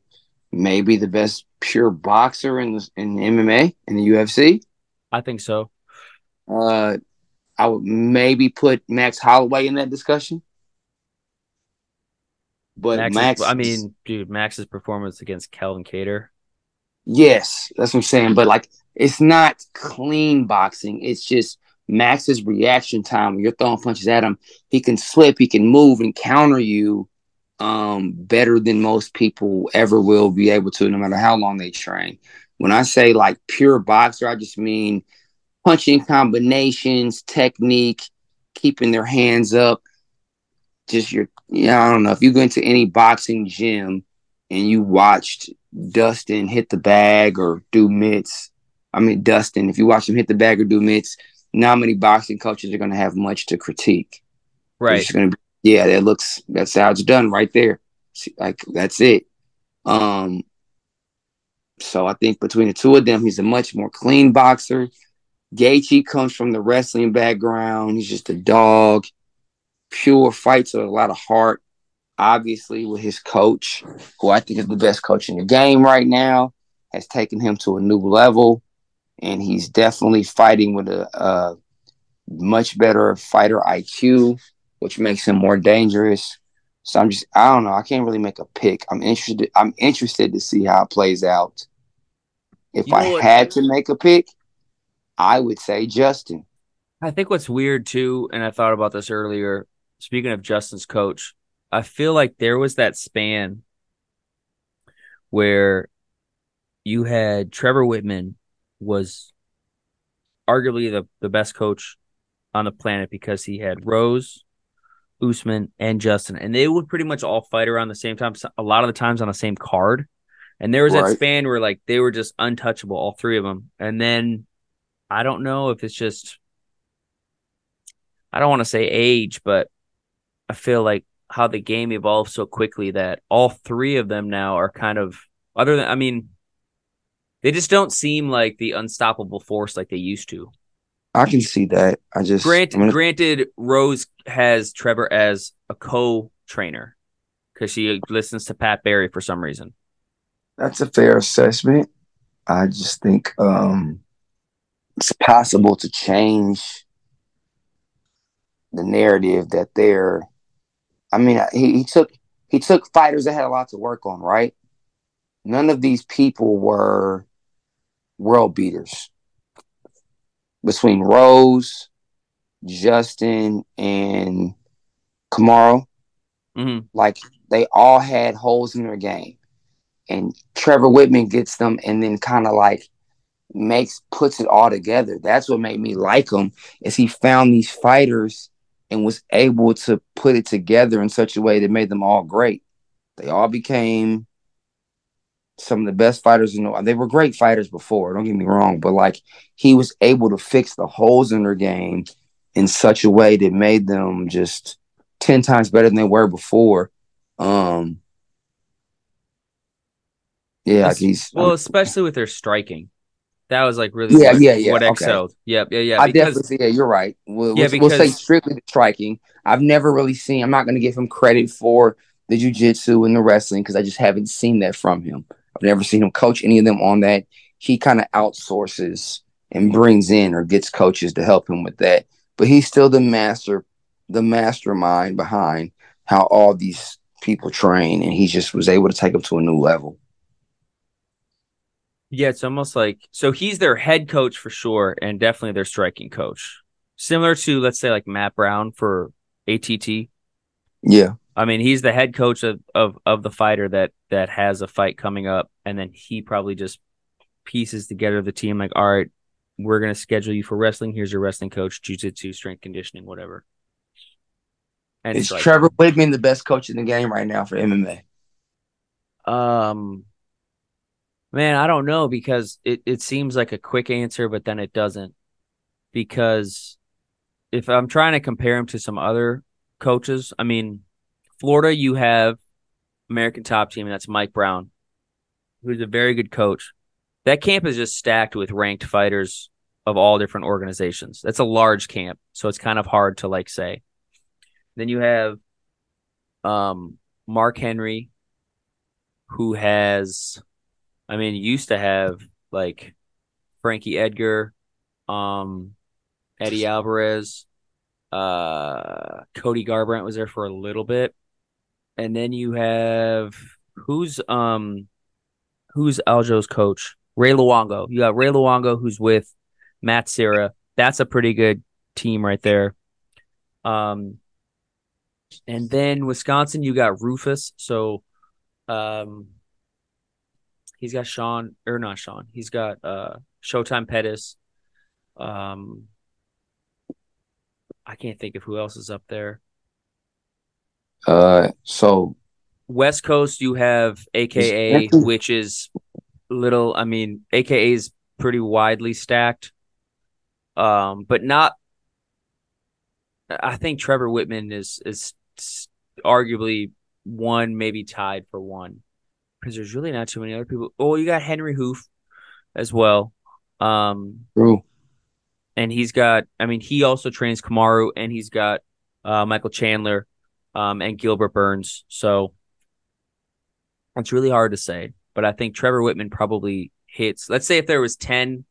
maybe the best pure boxer in the in the MMA in the UFC. I think so. Uh I would maybe put Max Holloway in that discussion. But Max, Max, is- I mean, dude, Max's performance against Calvin Kattar. Yes, that's what I'm saying. But like, it's not clean boxing. It's just Max's reaction time. When you're throwing punches at him, he can slip, he can move and counter you um, better than most people ever will be able to, no matter how long they train. When I say like pure boxer, I just mean punching combinations, technique, keeping their hands up. Just your, yeah, I don't know. If you go into any boxing gym and you watched Dustin hit the bag or do mitts. I mean, Dustin, if you watch him hit the bag or do mitts, not many boxing coaches are going to have much to critique. Right. just going to be, yeah, that looks, that's how it's done right there. See, Like, that's it. Um, so I think between the two of them, he's a much more clean boxer. Gaethje comes from the wrestling background. He's just a dog, pure fights with a lot of heart obviously with his coach, who I think is the best coach in the game right now, has taken him to a new level, and he's definitely fighting with a, a much better fighter IQ, which makes him more dangerous. So I'm just I don't know. I can't really make a pick. I'm interested. I'm interested to see how it plays out. If You know I what- had to make a pick, I would say Justin. I think what's weird too, and I thought about this earlier. Speaking of Justin's coach, I feel like there was that span where you had Trevor Wittman was arguably the, the best coach on the planet because he had Rose, Usman, and Justin, and they would pretty much all fight around the same time. A lot of the times on the same card, and there was that span where like they were just untouchable, all three of them. And then I don't know if it's just I don't want to say age, but I feel like how the game evolved so quickly that all three of them now are kind of other than I mean they just don't seem like the unstoppable force like they used to. I can see that. I just Granted, I mean, granted, Rose has Trevor as a co trainer because she listens to Pat Barry for some reason. That's a fair assessment. I just think um, it's possible to change the narrative that they're. I mean, he, he took he took fighters that had a lot to work on, right? None of these people were world beaters. Between Rose, Justin, and Kamaru, Mhm. like they all had holes in their game. And Trevor Wittman gets them and then kind of like makes puts it all together. That's what made me like him is he found these fighters and was able to put it together in such a way that made them all great. They all became some of the best fighters in the world. They were great fighters before, don't get me wrong, but like he was able to fix the holes in their game in such a way that made them just 10 times better than they were before. Um yeah, like he's Well, especially with their striking. That was like really Yeah, what, yeah, yeah, what okay. excelled. Yep, yeah, yeah. I because definitely see. Yeah, you're right. We'll, Yeah, we'll, we'll say strictly the striking. I've never really seen. I'm not going to give him credit for the jujitsu and the wrestling because I just haven't seen that from him. I've never seen him coach any of them on that. He kind of outsources and brings in or gets coaches to help him with that. But he's still the master, the mastermind behind how all these people train, and he just was able to take them to a new level. Yeah, it's almost like so he's their head coach for sure, and definitely their striking coach. Similar to let's say like Matt Brown for ATT. Yeah, I mean, he's the head coach of, of of the fighter that that has a fight coming up, and then he probably just pieces together the team like, all right, we're gonna schedule you for wrestling. Here's your wrestling coach, jujitsu, strength conditioning, whatever. And is striking. Trevor Wittman the best coach in the game right now for MMA? Um, man, I don't know because it, it seems like a quick answer, but then it doesn't. Because if I'm trying to compare him to some other coaches, I mean, Florida, you have American Top Team, and that's Mike Brown, who's a very good coach. That camp is just stacked with ranked fighters of all different organizations. That's a large camp, so it's kind of hard to like say. Then you have um Mark Henry, who has I mean used to have like Frankie Edgar, um Eddie Alvarez, uh Cody Garbrandt was there for a little bit. And then you have who's um who's Aljo's coach? Ray Longo. You got Ray Longo who's with Matt Serra. That's a pretty good team right there. Um and then Wisconsin, you got Roufus. So um he's got Sean or not Sean. He's got uh Showtime Pettis. Um I can't think of who else is up there. Uh, so West Coast, you have AKA, which is little. I mean, AKA is pretty widely stacked, um, but not. I think Trevor Wittman is is arguably one, maybe tied for one, because there's really not too many other people. Oh, you got Henri Hooft as well, um, true. and he's got. I mean, he also trains Kamaru, and he's got uh, Michael Chandler, um, and Gilbert Burns. So it's really hard to say, but I think Trevor Wittman probably hits. Let's say if there was ten,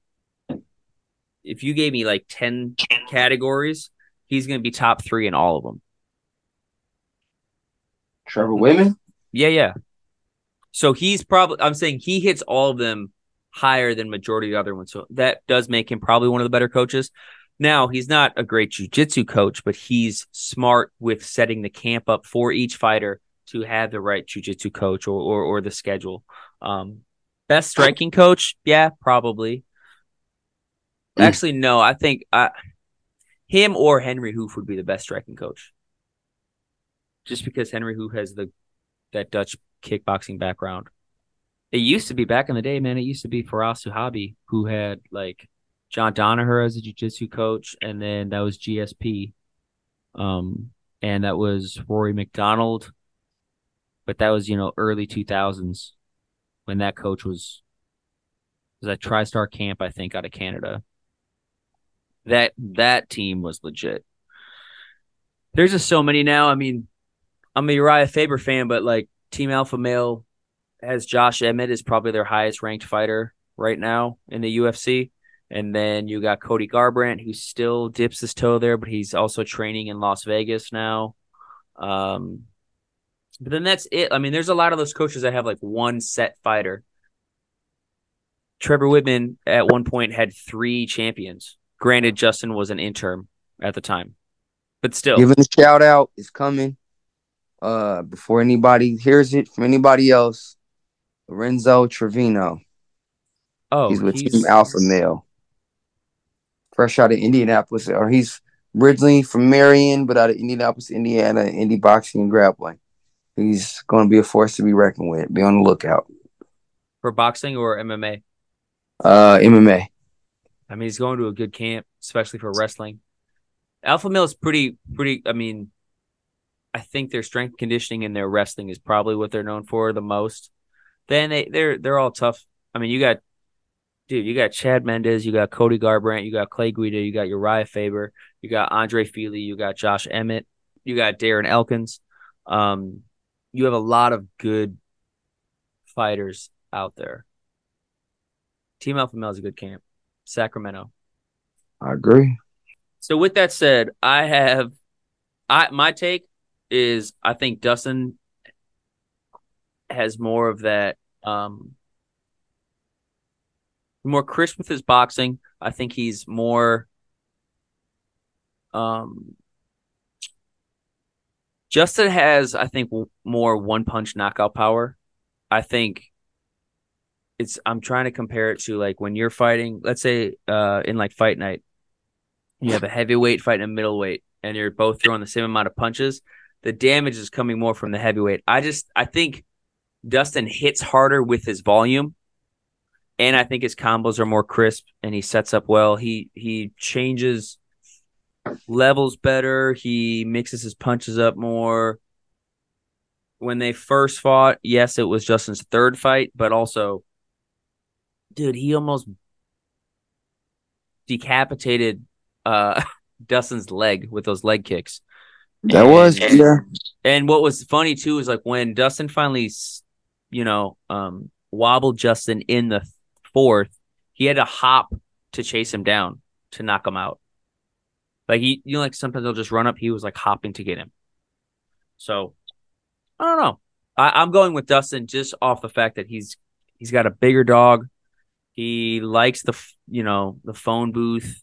if you gave me like ten categories, he's going to be top three in all of them. Trevor Wittman. Yeah, yeah. So he's probably. I'm saying he hits all of them higher than majority of the other ones. So that does make him probably one of the better coaches. Now he's not a great jujitsu coach, but he's smart with setting the camp up for each fighter to have the right jujitsu coach or, or or the schedule. Um, best striking coach, yeah, probably. Mm. Actually, no. I think I, him or Henri Hooft would be the best striking coach. Just because Henri Hooft has the that Dutch kickboxing background. It used to be back in the day, man. It used to be Firas Zahabi who had like John Danaher as a jiu-jitsu coach, and then that was GSP. Um, and that was Rory MacDonald. But that was, you know, early two thousands when that coach was was at TriStar camp, I think, out of Canada. That that team was legit. There's just so many now. I mean, I'm a Uriah Faber fan, but like Team Alpha Male has Josh Emmett is probably their highest ranked fighter right now in the UFC. And then you got Cody Garbrandt, who still dips his toe there, but he's also training in Las Vegas now. Um, but then that's it. I mean, there's a lot of those coaches that have like one set fighter. Trevor Wittman at one point had three champions. Granted, Justin was an interim at the time, but still. Giving a shout out is coming. Uh, before anybody hears it from anybody else, Lorenzo Trevino. Oh, he's with Team Alpha Male. Fresh out of Indianapolis, or he's originally from Marion, but out of Indianapolis, Indiana, indie boxing and grappling. He's going to be a force to be reckoned with. Be on the lookout for boxing or MMA. Uh, MMA. I mean, he's going to a good camp, especially for wrestling. Alpha Male is pretty, pretty. I mean, I think their strength conditioning and their wrestling is probably what they're known for the most. Then they they're they're all tough. I mean, you got dude, you got Chad Mendes, you got Cody Garbrandt, you got Clay Guida, you got Uriah Faber, you got Andre Fili, you got Josh Emmett, you got Darren Elkins. Um, you have a lot of good fighters out there. Team Alpha Male is a good camp. Sacramento. I agree. So with that said, I have I my take is I think Dustin has more of that um more crisp with his boxing. I think he's more um Justin has I think more one punch knockout power. I think it's I'm trying to compare it to like when you're fighting, let's say uh in like fight night, you have a heavyweight fighting a middleweight and you're both throwing the same amount of punches. The damage is coming more from the heavyweight. I just I think Dustin hits harder with his volume. And I think his combos are more crisp and he sets up well. He he changes levels better. He mixes his punches up more. When they first fought, yes, it was Justin's third fight, but also, dude, he almost decapitated uh, Dustin's leg with those leg kicks. That and, was yeah. And what was funny too is like when Dustin finally you know, um, wobbled Justin in the fourth, he had to hop to chase him down to knock him out. Like he, you know, like sometimes they'll just run up. He was like hopping to get him. So I don't know. I, I'm going with Dustin just off the fact that he's he's got a bigger dog. He likes the you know the phone booth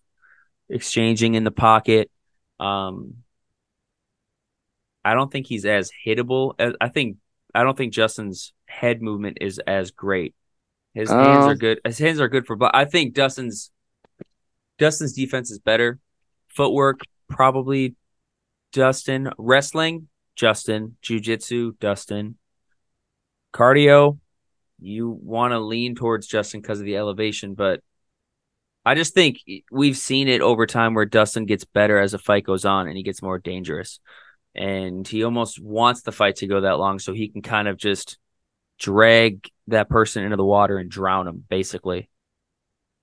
exchanging in the pocket. Um, I don't think he's as hittable. As, I think I don't think Justin's head movement is as great. His uh, hands are good. His hands are good for, but I think Dustin's Dustin's defense is better. Footwork probably Dustin. Wrestling Justin. Jiu-jitsu Dustin. Cardio you want to lean towards Justin because of the elevation, but I just think we've seen it over time where Dustin gets better as the fight goes on and he gets more dangerous. And he almost wants the fight to go that long so he can kind of just drag that person into the water and drown him, basically.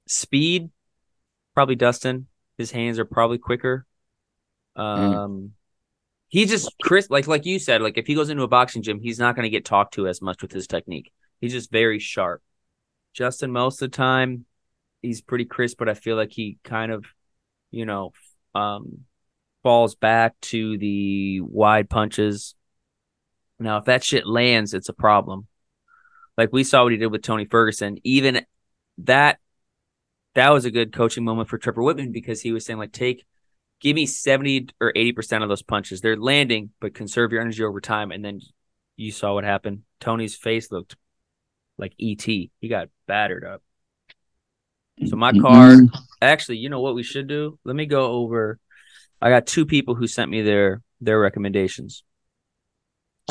Speed, probably Dustin. His hands are probably quicker. Mm. Um, mm. he just crisp, like like you said, like if he goes into a boxing gym, he's not going to get talked to as much with his technique. He's just very sharp. Justin, most of the time, he's pretty crisp, but I feel like he kind of, you know, um, falls back to the wide punches. Now, if that shit lands, it's a problem. Like we saw what he did with Tony Ferguson. Even that that was a good coaching moment for Trevor Wittman because he was saying like take give me 70 or 80% of those punches. They're landing, but conserve your energy over time and then you saw what happened. Tony's face looked like ET. He got battered up. So my mm-hmm. card, actually, you know what we should do? Let me go over. I got two people who sent me their their recommendations.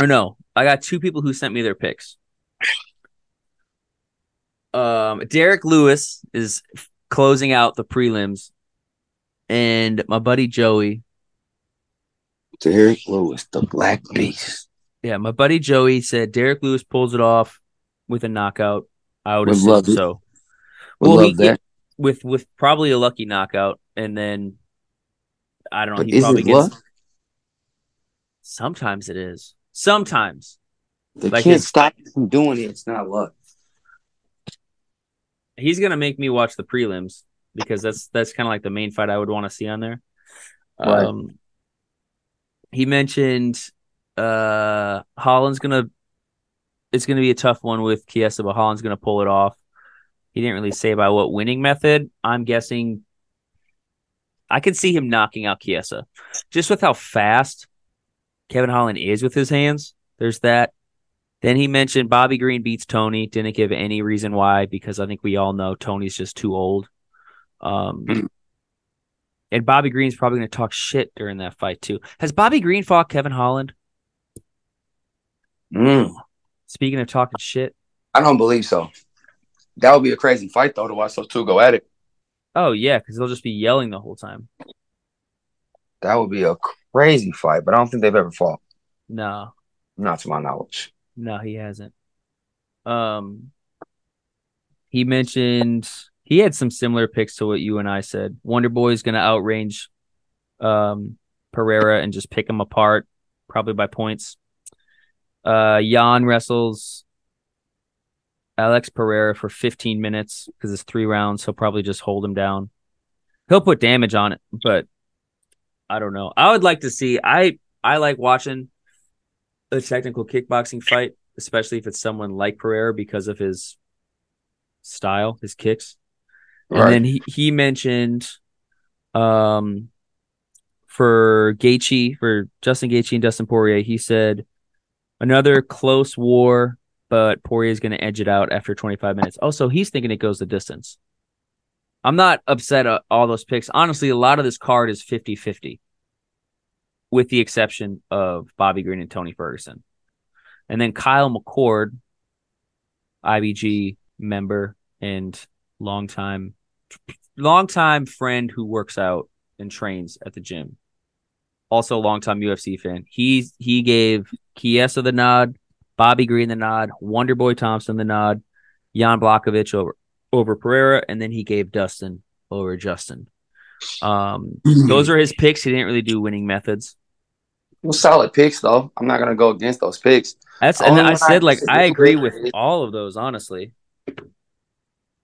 Or no, I got two people who sent me their picks. Um, Derrick Lewis is closing out the prelims, and my buddy Joey. Derrick Lewis, the Black Beast. Yeah, my buddy Joey said Derrick Lewis pulls it off with a knockout. I would, would assume so. Would well, he, that. with with probably a lucky knockout, and then I don't know. But he probably gets. Luck? Sometimes it is. Sometimes They Like can't his- stop you from doing it. It's not luck. He's gonna make me watch the prelims because that's that's kind of like the main fight I would want to see on there. Right. Um, he mentioned uh Holland's gonna it's gonna be a tough one with Chiesa, but Holland's gonna pull it off. He didn't really say by what winning method. I'm guessing I could see him knocking out Chiesa. just with how fast Kevin Holland is with his hands. There's that. Then he mentioned Bobby Green beats Tony. Didn't give any reason why because I think we all know Tony's just too old. Um, Mhm. and Bobby Green's probably going to talk shit during that fight too. Has Bobby Green fought Kevin Holland? Mm, Speaking of talking shit, I don't believe so. That would be a crazy fight though to watch those two go at it. oh yeah, because they'll just be yelling the whole time. That would be a crazy fight, but I don't think they've ever fought. No, Not to my knowledge. No, he hasn't. Um, he mentioned he had some similar picks to what you and I said. Wonder Boy's going to outrange um Pereira and just pick him apart, probably by points. Uh, Jan wrestles Alex Pereira for 15 minutes because it's three rounds. He'll probably just hold him down. He'll put damage on it, but I don't know. I would like to see. I I like watching a technical kickboxing fight, especially if it's someone like Pereira because of his style, his kicks. And then he, he mentioned um for Gaethje, for Justin Gaethje and Dustin Poirier, he said another close war, but Poirier is going to edge it out after 25 minutes. Also, he's thinking it goes the distance. I'm not upset at all those picks. Honestly, a lot of this card is 50-50 with the exception of Bobby Green and Tony Ferguson. And then Kyle McCord, IBG member and longtime longtime friend who works out and trains at the gym. Also a longtime UFC fan. He he gave Chiesa the nod, Bobby Green the nod, Wonder Boy Thompson the nod, Jan Blachowicz over over Pereira, and then he gave Dustin over Justin. Um, those are his picks. He didn't really do winning methods. Well, solid picks though. I'm not gonna go against those picks. That's and I one I said like I agree with all of those honestly.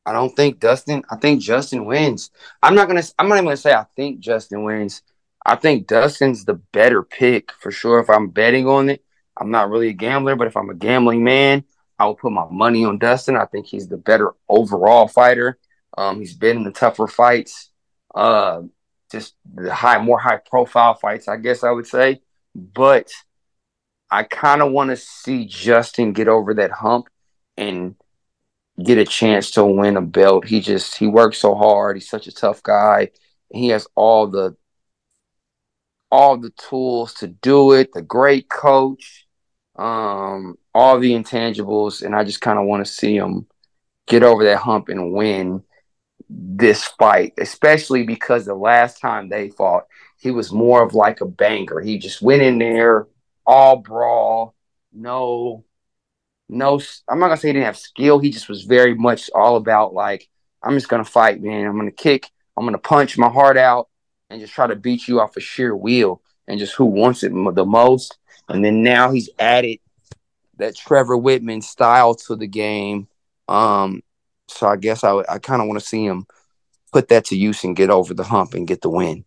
I don't think Dustin. I think Justin wins. I'm not gonna. I'm not even gonna say I think Justin wins. I think Dustin's the better pick for sure. If I'm betting on it, I'm not really a gambler, but if I'm a gambling man, I will put my money on Dustin. I think he's the better overall fighter. Um, he's been in the tougher fights, uh, just the high, more high profile fights, I guess I would say. But I kind of want to see Justin get over that hump and get a chance to win a belt. He just he works so hard. He's such a tough guy. He has all the all the tools to do it. The great coach, um, all the intangibles, and I just kind of want to see him get over that hump and win this fight, especially because the last time they fought, he was more of like a banger. He just went in there all brawl, no no I'm not gonna say he didn't have skill. He just was very much all about like, I'm just gonna fight, man. I'm gonna kick, I'm gonna punch my heart out and just try to beat you off of sheer will and just who wants it the most. And then now he's added that Trevor Wittman style to the game. Um, so I guess I, I kind of want to see him put that to use and get over the hump and get the win.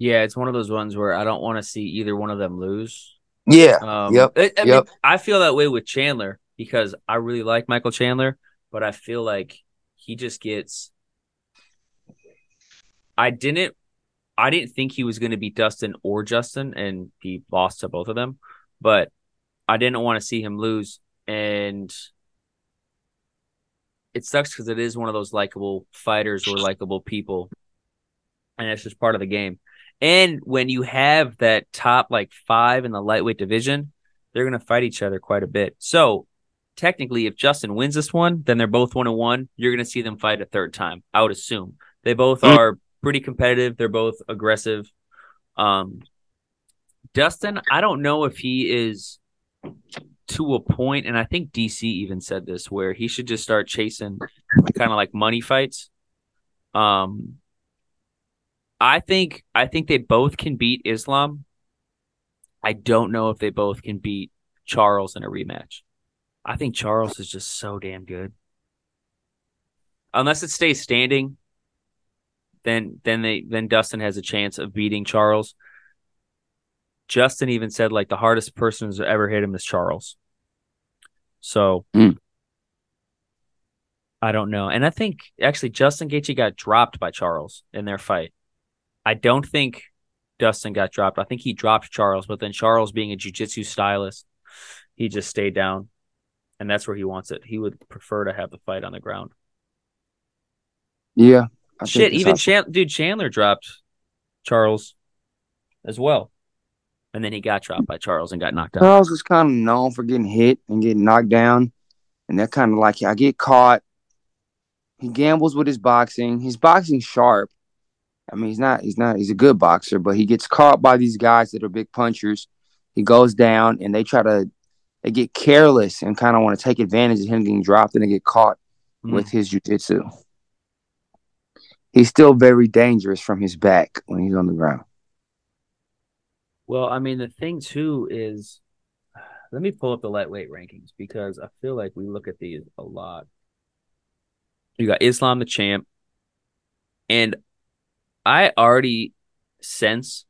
Yeah, it's one of those ones where I don't want to see either one of them lose. Yeah, Um, Yep, I, I mean. I feel that way with Chandler because I really like Michael Chandler, but I feel like he just gets. I didn't, I didn't think he was going to be Dustin or Justin, and he lost to both of them. But I didn't want to see him lose, and it sucks because it is one of those likable fighters or likable people, and it's just part of the game. And when you have that top like five in the lightweight division, they're going to fight each other quite a bit. So technically, if Justin wins this one, then they're both one and one. You're going to see them fight a third time. I would assume they both Mm. are pretty competitive. They're both aggressive. Um, Dustin, I don't know if he is to a point, and I think DC even said this, where he should just start chasing kind of like money fights. Um, I think I think they both can beat Islam. I don't know if they both can beat Charles in a rematch. I think Charles is just so damn good. Unless it stays standing, then then they then Dustin has a chance of beating Charles. Justin even said like the hardest person who's ever hit him is Charles. So Mm. I don't know. And I think actually Justin Gaethje got dropped by Charles in their fight. I don't think Dustin got dropped. I think he dropped Charles, but then Charles being a jiu-jitsu stylist, he just stayed down. And that's where he wants it. He would prefer to have the fight on the ground. Yeah. I Shit, even Chan- dude Chandler dropped Charles as well. And then he got dropped by Charles and got knocked out. Charles is kind of known for getting hit and getting knocked down, and that kind of like I get caught. He gambles with his boxing. His boxing sharp. I mean, he's not. He's not. He's a good boxer, but he gets caught by these guys that are big punchers. He goes down, and they try to. They get careless and kind of want to take advantage of him getting dropped, and they get caught Mm. with his jujitsu. He's still very dangerous from his back when he's on the ground. Well, I mean, the thing too is, let me pull up the lightweight rankings because I feel like we look at these a lot. You got Islam the champ, and I already sense.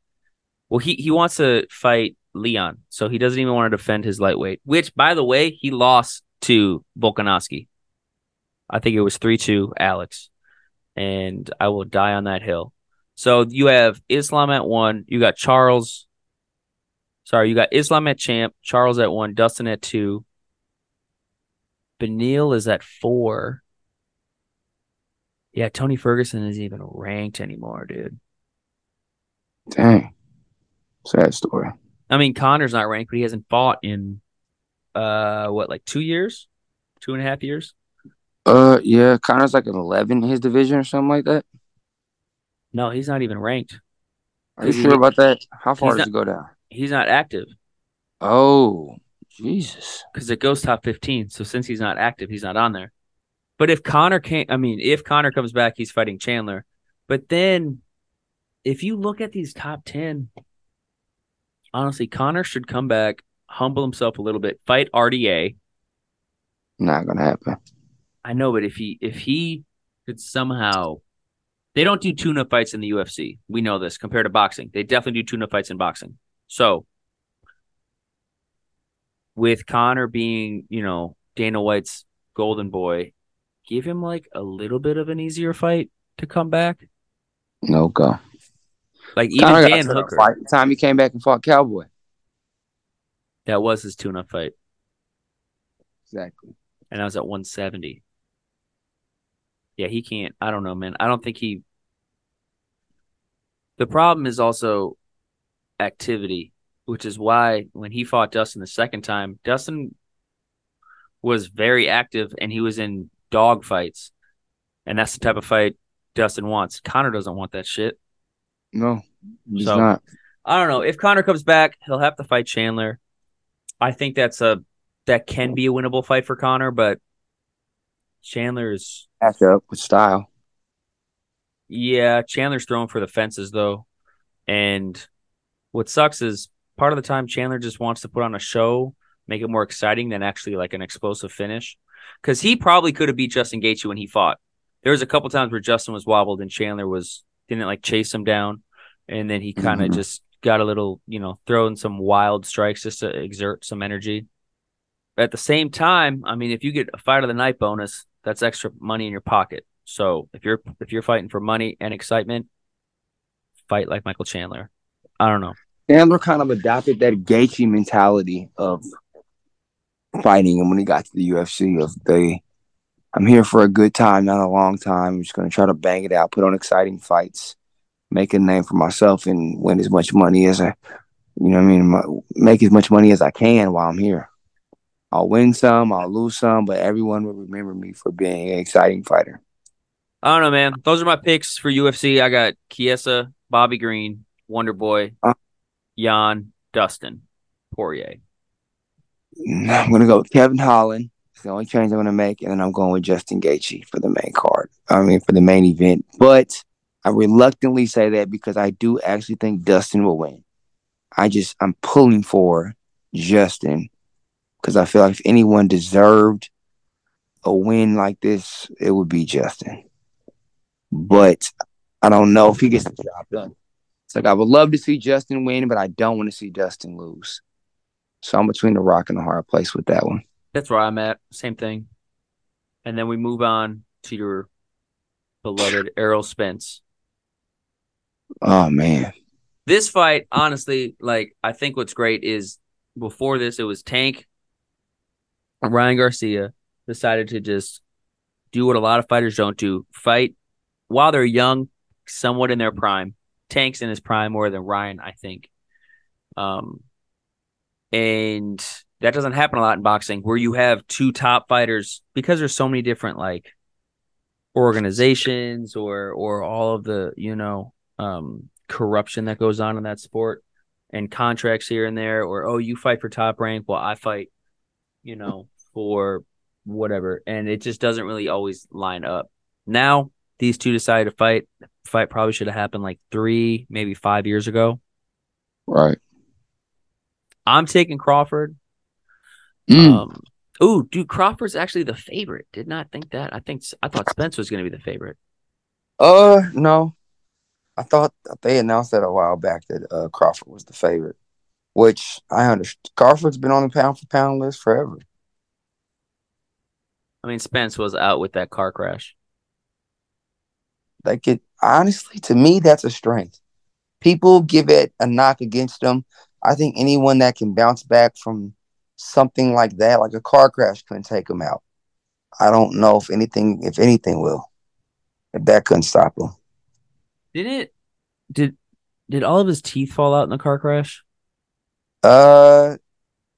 Well, he he wants to fight Leon, so he doesn't even want to defend his lightweight. Which, by the way, he lost to Volkanovski. I think it was three two Alex, and I will die on that hill. So you have Islam at one. You got Charles. Sorry, you got Islam at champ, Charles at one, Dustin at two. Beneil is at four. Yeah, Tony Ferguson isn't even ranked anymore, dude. Dang, sad story. I mean, Conor's not ranked, but he hasn't fought in uh what, like two years, two and a half years. Uh, yeah, Conor's like an eleven in his division or something like that. No, he's not even ranked. Are you sure about that? How far he's does it go down? He's not active Oh, Jesus. because it goes top fifteen. So since he's not active, he's not on there. But if Conor can't, I mean, if Conor comes back, he's fighting Chandler. But then, if you look at these top ten, honestly, Conor should come back, humble himself a little bit, fight RDA. Not gonna happen. I know, but if he if he could somehow, they don't do tune-up fights in the UFC. We know this compared to boxing. They definitely do tune-up fights in boxing. So, with Conor being, you know, Dana White's golden boy, give him like a little bit of an easier fight to come back. No go. Like even Conor got Dan Hooker, Fight the time he came back and fought Cowboy. that was his tune-up fight, Exactly. and I was at 170. Yeah, he can't. I don't know, man. I don't think he. The problem is also activity, which is why when he fought Dustin the second time, Dustin was very active and he was in dog fights. And that's the type of fight Dustin wants. Conor doesn't want that shit. No, he's So- not. I don't know. If Conor comes back, he'll have to fight Chandler. I think that's a that can be a winnable fight for Conor, but Chandler is Match up with style. Yeah, Chandler's throwing for the fences though. And what sucks is part of the time Chandler just wants to put on a show, make it more exciting than actually like an explosive finish. Cause he probably could have beat Justin Gaethje when he fought. There was a couple times where Justin was wobbled and Chandler was didn't like chase him down. And then he kind of Mhm. just got a little, you know, throwing some wild strikes just to exert some energy. But at the same time, I mean, if you get a fight of the night bonus, that's extra money in your pocket. So if you're if you're fighting for money and excitement, fight like Michael Chandler. I don't know. Chandler kind of adopted that Gaethje mentality of fighting, and when he got to the UFC, of the I'm here for a good time, not a long time. I'm just going to try to bang it out, put on exciting fights, make a name for myself, and win as much money as I, you know, what I mean, my, make as much money as I can while I'm here. I'll win some, I'll lose some, but everyone will remember me for being an exciting fighter. I don't know, man. Those are my picks for UFC. I got Chiesa, Bobby Green, Wonder Boy, Uh. Jan, Dustin, Poirier. I'm to go with Kevin Holland. It's the only change I'm to make, and then I'm going with Justin Gaethje for the main card. I mean, for the main event. But I reluctantly say that because I do actually think Dustin will win. I just I'm pulling for Justin because I feel like if anyone deserved a win like this, it would be Justin. But I don't know if he gets the job done. It's like I would love to see Justin win, but I don't want to see Dustin lose. So I'm between the rock and the hard place with that one. That's where I'm at. Same thing. And then we move on to your beloved Errol Spence. Oh man. This fight, honestly, like I think what's great is before this it was Tank Ryan Garcia decided to just do what a lot of fighters don't do fight while they're young, somewhat in their prime. Tank's in his prime more than Ryan, I think. Um, and that doesn't happen a lot in boxing where you have two top fighters because there's so many different like organizations or or all of the you know um corruption that goes on in that sport and contracts here and there or oh you fight for top rank well I fight you know for whatever. And it just doesn't really always line up. Now these two decided to fight. Fight probably should have happened like three maybe five years ago. Right. I'm taking crawford Mm. um ooh dude crawford's actually the favorite did not think that i think i thought spence was going to be the favorite Uh, no. I thought they announced that a while back that uh, Crawford was the favorite, which I understand. Crawford's been on the pound for pound list forever. i mean spence was out with that car crash They could honestly, to me, that's a strength. People give it a knock against them. I think anyone that can bounce back from something like that, like a car crash, couldn't take him out. I don't know if anything, if anything, will. If that couldn't stop him. did it did did all of his teeth fall out in the car crash Uh,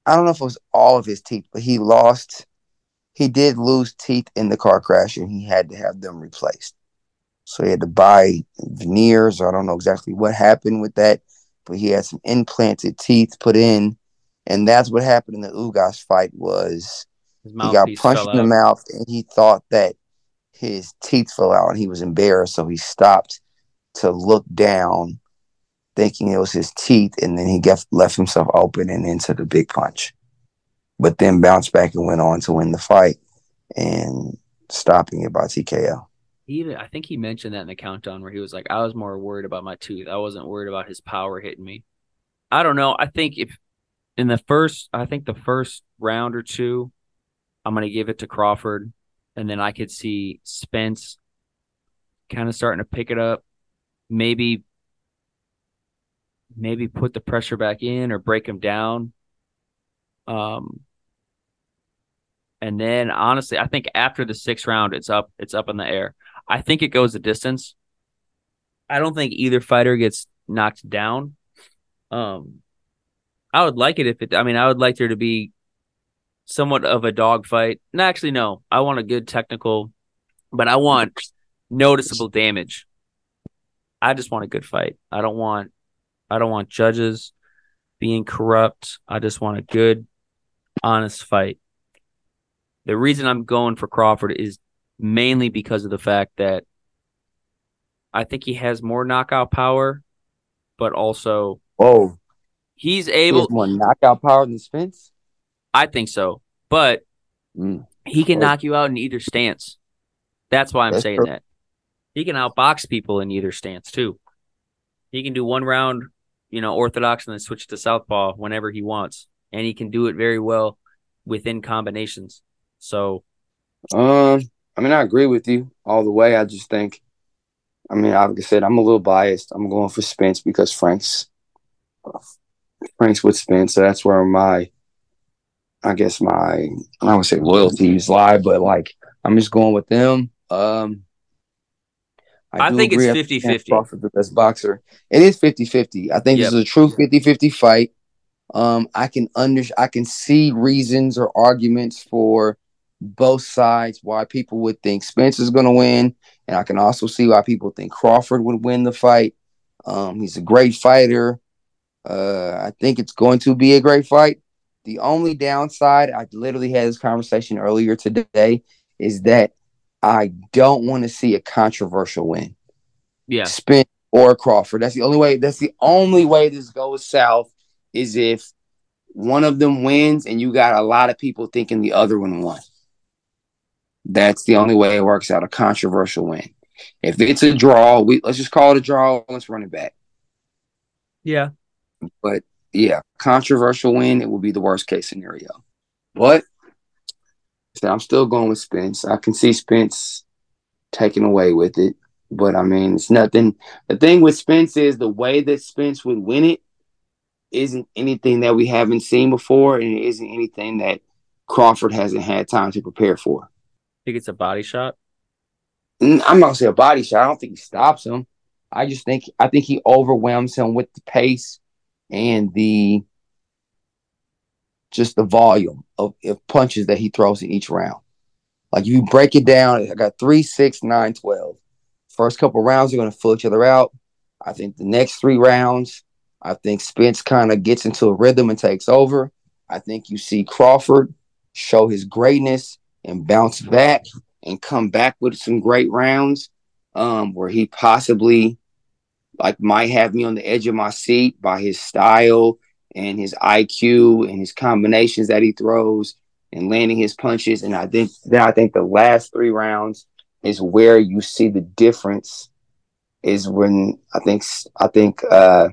I don't know if it was all of his teeth, but he lost. He did lose teeth in the car crash, and he had to have them replaced. So he had to buy veneers. Or I don't know exactly what happened with that, but he had some implanted teeth put in, and that's what happened in the Ugas fight. Was he got punched in the out. mouth, and he thought that his teeth fell out, and he was embarrassed, so he stopped to look down, thinking it was his teeth, and then he get, left himself open and into the big punch. But then bounced back and went on to win the fight and stopping it by TKO. Even I think he mentioned that in the countdown where he was like, I was more worried about my tooth. I wasn't worried about his power hitting me. I don't know. I think if in the first I think the first round or two, I'm gonna give it to Crawford. And then I could see Spence kind of starting to pick it up. Maybe maybe put the pressure back in or break him down. Um and then honestly, I think after the sixth round, it's up. It's up in the air. I think it goes the distance. I don't think either fighter gets knocked down. Um, I would like it if it. I mean, I would like there to be somewhat of a dogfight. No, actually, no. I want a good technical, but I want noticeable damage. I just want a good fight. I don't want. I don't want judges being corrupt. I just want a good, honest fight. The reason I'm going for Crawford is mainly because of the fact that I think he has more knockout power, but also oh, he's He able. has more knockout power than Spence? I think so, but Mm. he can knock you out in either stance. That's why I'm That's saying true. that. He can outbox people in either stance too. He can do one round, you know, orthodox and then switch to southpaw whenever he wants, and he can do it very well within combinations. So Um, I mean, I agree with you all the way. I just think, I mean, like I said, I'm a little biased. I'm going for Spence because Frank's Frank's with Spence, so that's where my, I guess my, I would say loyalties lie, but like I'm just going with them. Um, I do think it's agree. I 50-50. Crawford's the best boxer. It is 50-50. I think Yep. this is a true 50-50 fight. Um, I can under I can see reasons or arguments for both sides why people would think Spencer's going to win, and I can also see why people think Crawford would win the fight. Um, he's a great fighter. Uh, I think it's going to be a great fight. The only downside, I literally had this conversation earlier today, is that I don't want to see a controversial win. yeah, Spence or Crawford. That's the only way. That's the only way this goes south is if one of them wins and you got a lot of people thinking the other one won. That's the only way it works out a controversial win. If it's a draw, we let's just call it a draw. Let's run it back. Yeah. But yeah, controversial win, it will be the worst case scenario. But I'm still going with Spence. I can see Spence taking away with it. But I mean, it's nothing. The thing with Spence is the way that Spence would win it isn't anything that we haven't seen before, and it isn't anything that Crawford hasn't had time to prepare for. Think it's a body shot? Mm, I'm not gonna say a body shot. I don't think he stops him. I just think I think he overwhelms him with the pace and the just the volume of, of punches that he throws in each round. Like if you break it down, I got three, six, nine, twelve. First couple rounds are gonna fill each other out. I think the next three rounds, I think Spence kind of gets into a rhythm and takes over. I think you see Crawford show his greatness and bounce back and come back with some great rounds um, where he possibly like might have me on the edge of my seat by his style and his IQ and his combinations that he throws and landing his punches. And I think then I think the last three rounds is where you see the difference. Is when I think I think uh,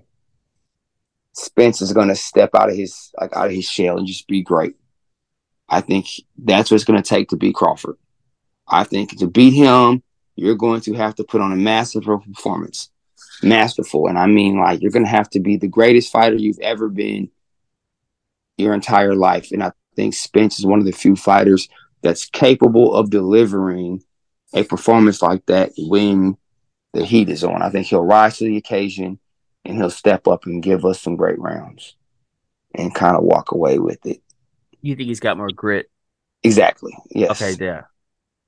Spence is going to step out of his like out of his shell and just be great. I think that's what it's going to take to beat Crawford. I think to beat him, you're going to have to put on a massive performance, masterful, and I mean like you're going to have to be the greatest fighter you've ever been your entire life. And I think Spence is one of the few fighters that's capable of delivering a performance like that when the heat is on. I think he'll rise to the occasion and he'll step up and give us some great rounds and kind of walk away with it. You think he's got more grit? Exactly. Yes. Okay, yeah.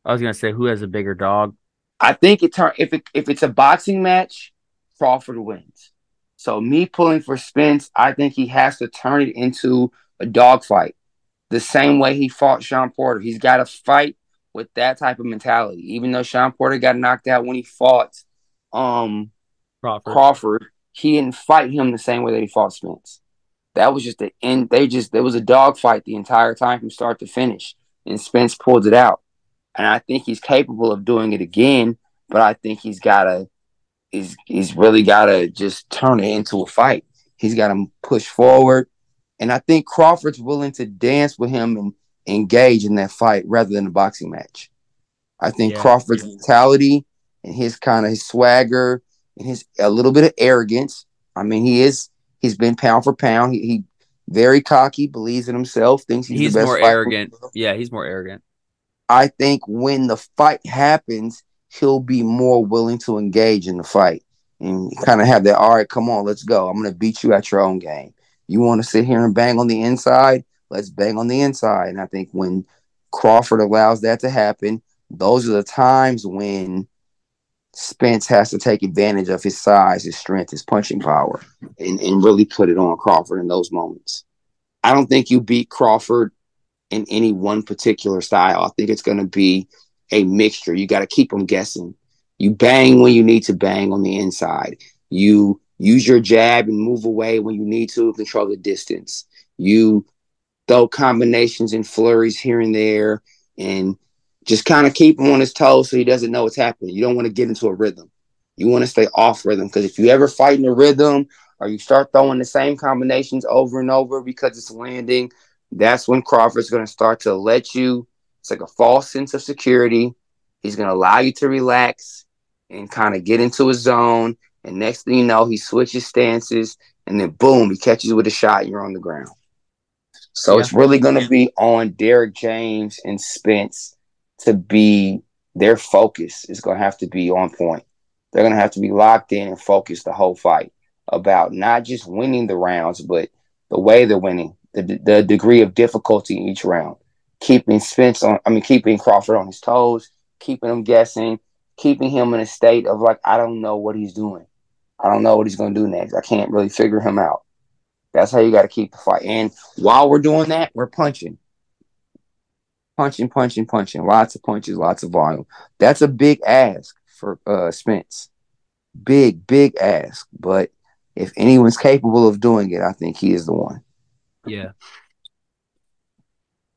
I was gonna say who has a bigger dog. I think it turn if it if it's a boxing match, Crawford wins. So me pulling for Spence, I think he has to turn it into a dogfight. The same way he fought Sean Porter. He's got to fight with that type of mentality. Even though Sean Porter got knocked out when he fought um Crawford. Crawford, he didn't fight him the same way that he fought Spence. That was just the end. They just there was a dogfight the entire time from start to finish, and Spence pulled it out. And I think he's capable of doing it again, but I think he's gotta he's he's really gotta just turn it into a fight. He's gotta push forward. And I think Crawford's willing to dance with him and engage in that fight rather than a boxing match. I think yeah. Crawford's mentality and his kind of his swagger and his a little bit of arrogance. I mean, he is he's been pound for pound. He, he very cocky, believes in himself, thinks he's, he's more arrogant. Yeah, he's more arrogant. I think when the fight happens, he'll be more willing to engage in the fight and kind of have that. All right, come on, let's go. I'm gonna beat you at your own game. You want to sit here and bang on the inside? Let's bang on the inside. And I think when Crawford allows that to happen, those are the times when Spence has to take advantage of his size, his strength, his punching power, and, and really put it on Crawford in those moments. I don't think you beat Crawford in any one particular style. I think it's going to be a mixture. You got to keep them guessing. You bang when you need to bang on the inside. You use your jab and move away when you need to control the distance. You throw combinations and flurries here and there and just kind of keep him on his toes so he doesn't know what's happening. You don't want to get into a rhythm. You want to stay off rhythm because if you ever fight in a rhythm or you start throwing the same combinations over and over because it's landing, that's when Crawford's going to start to let you. It's like a false sense of security. He's going to allow you to relax and kind of get into a zone. And next thing you know, he switches stances and then boom, he catches you with a shot and you're on the ground. So yeah. it's really going to be on Derrick James and Spence to be their focus is going to have to be on point. They're going to have to be locked in and focused the whole fight about not just winning the rounds, but the way they're winning, the, the degree of difficulty in each round, keeping Spence on, I mean, keeping Crawford on his toes, keeping him guessing, keeping him in a state of like, I don't know what he's doing. I don't know what he's going to do next. I can't really figure him out. That's how you got to keep the fight. And while we're doing that, we're punching punching, punching, punching, lots of punches, lots of volume. That's a big ask for uh, Spence. Big, big ask. But if anyone's capable of doing it, I think he is the one. Yeah.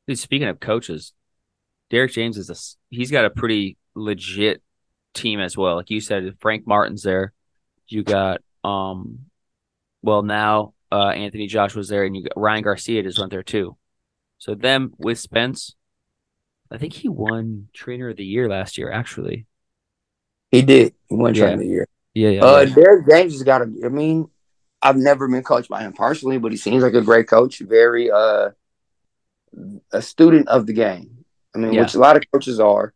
Dude, speaking of coaches, Derrick James is a he's got a pretty legit team as well. Like you said, Frank Martin's there. You got um well now uh Anthony Josh was there and you got Ryan Garcia just went there too. So them with Spence, I think he won trainer of the year last year, actually. He did. He won trainer of the year. Yeah, yeah. Uh yeah. Derrick James has got a I mean, I've never been coached by him personally, but he seems like a great coach, very uh a student of the game. I mean, Yeah. which a lot of coaches are.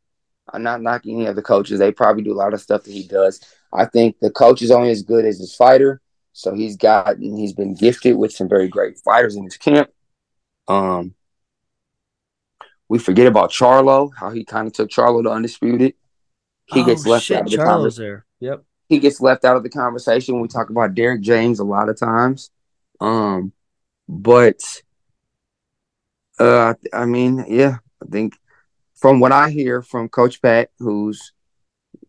I'm not knocking any of the coaches. They probably do a lot of stuff that he does. I think the coach is only as good as his fighter. So he's gotten he's been gifted with some very great fighters in his camp. Um we forget about Charlo, how he kind of took Charlo to undisputed. He Oh, gets left shit, out of the conversation. Yep. he gets left out of the conversation when we talk about Derrick James a lot of times. Um, but uh, I mean, yeah, I think from what I hear from Coach Pat, who's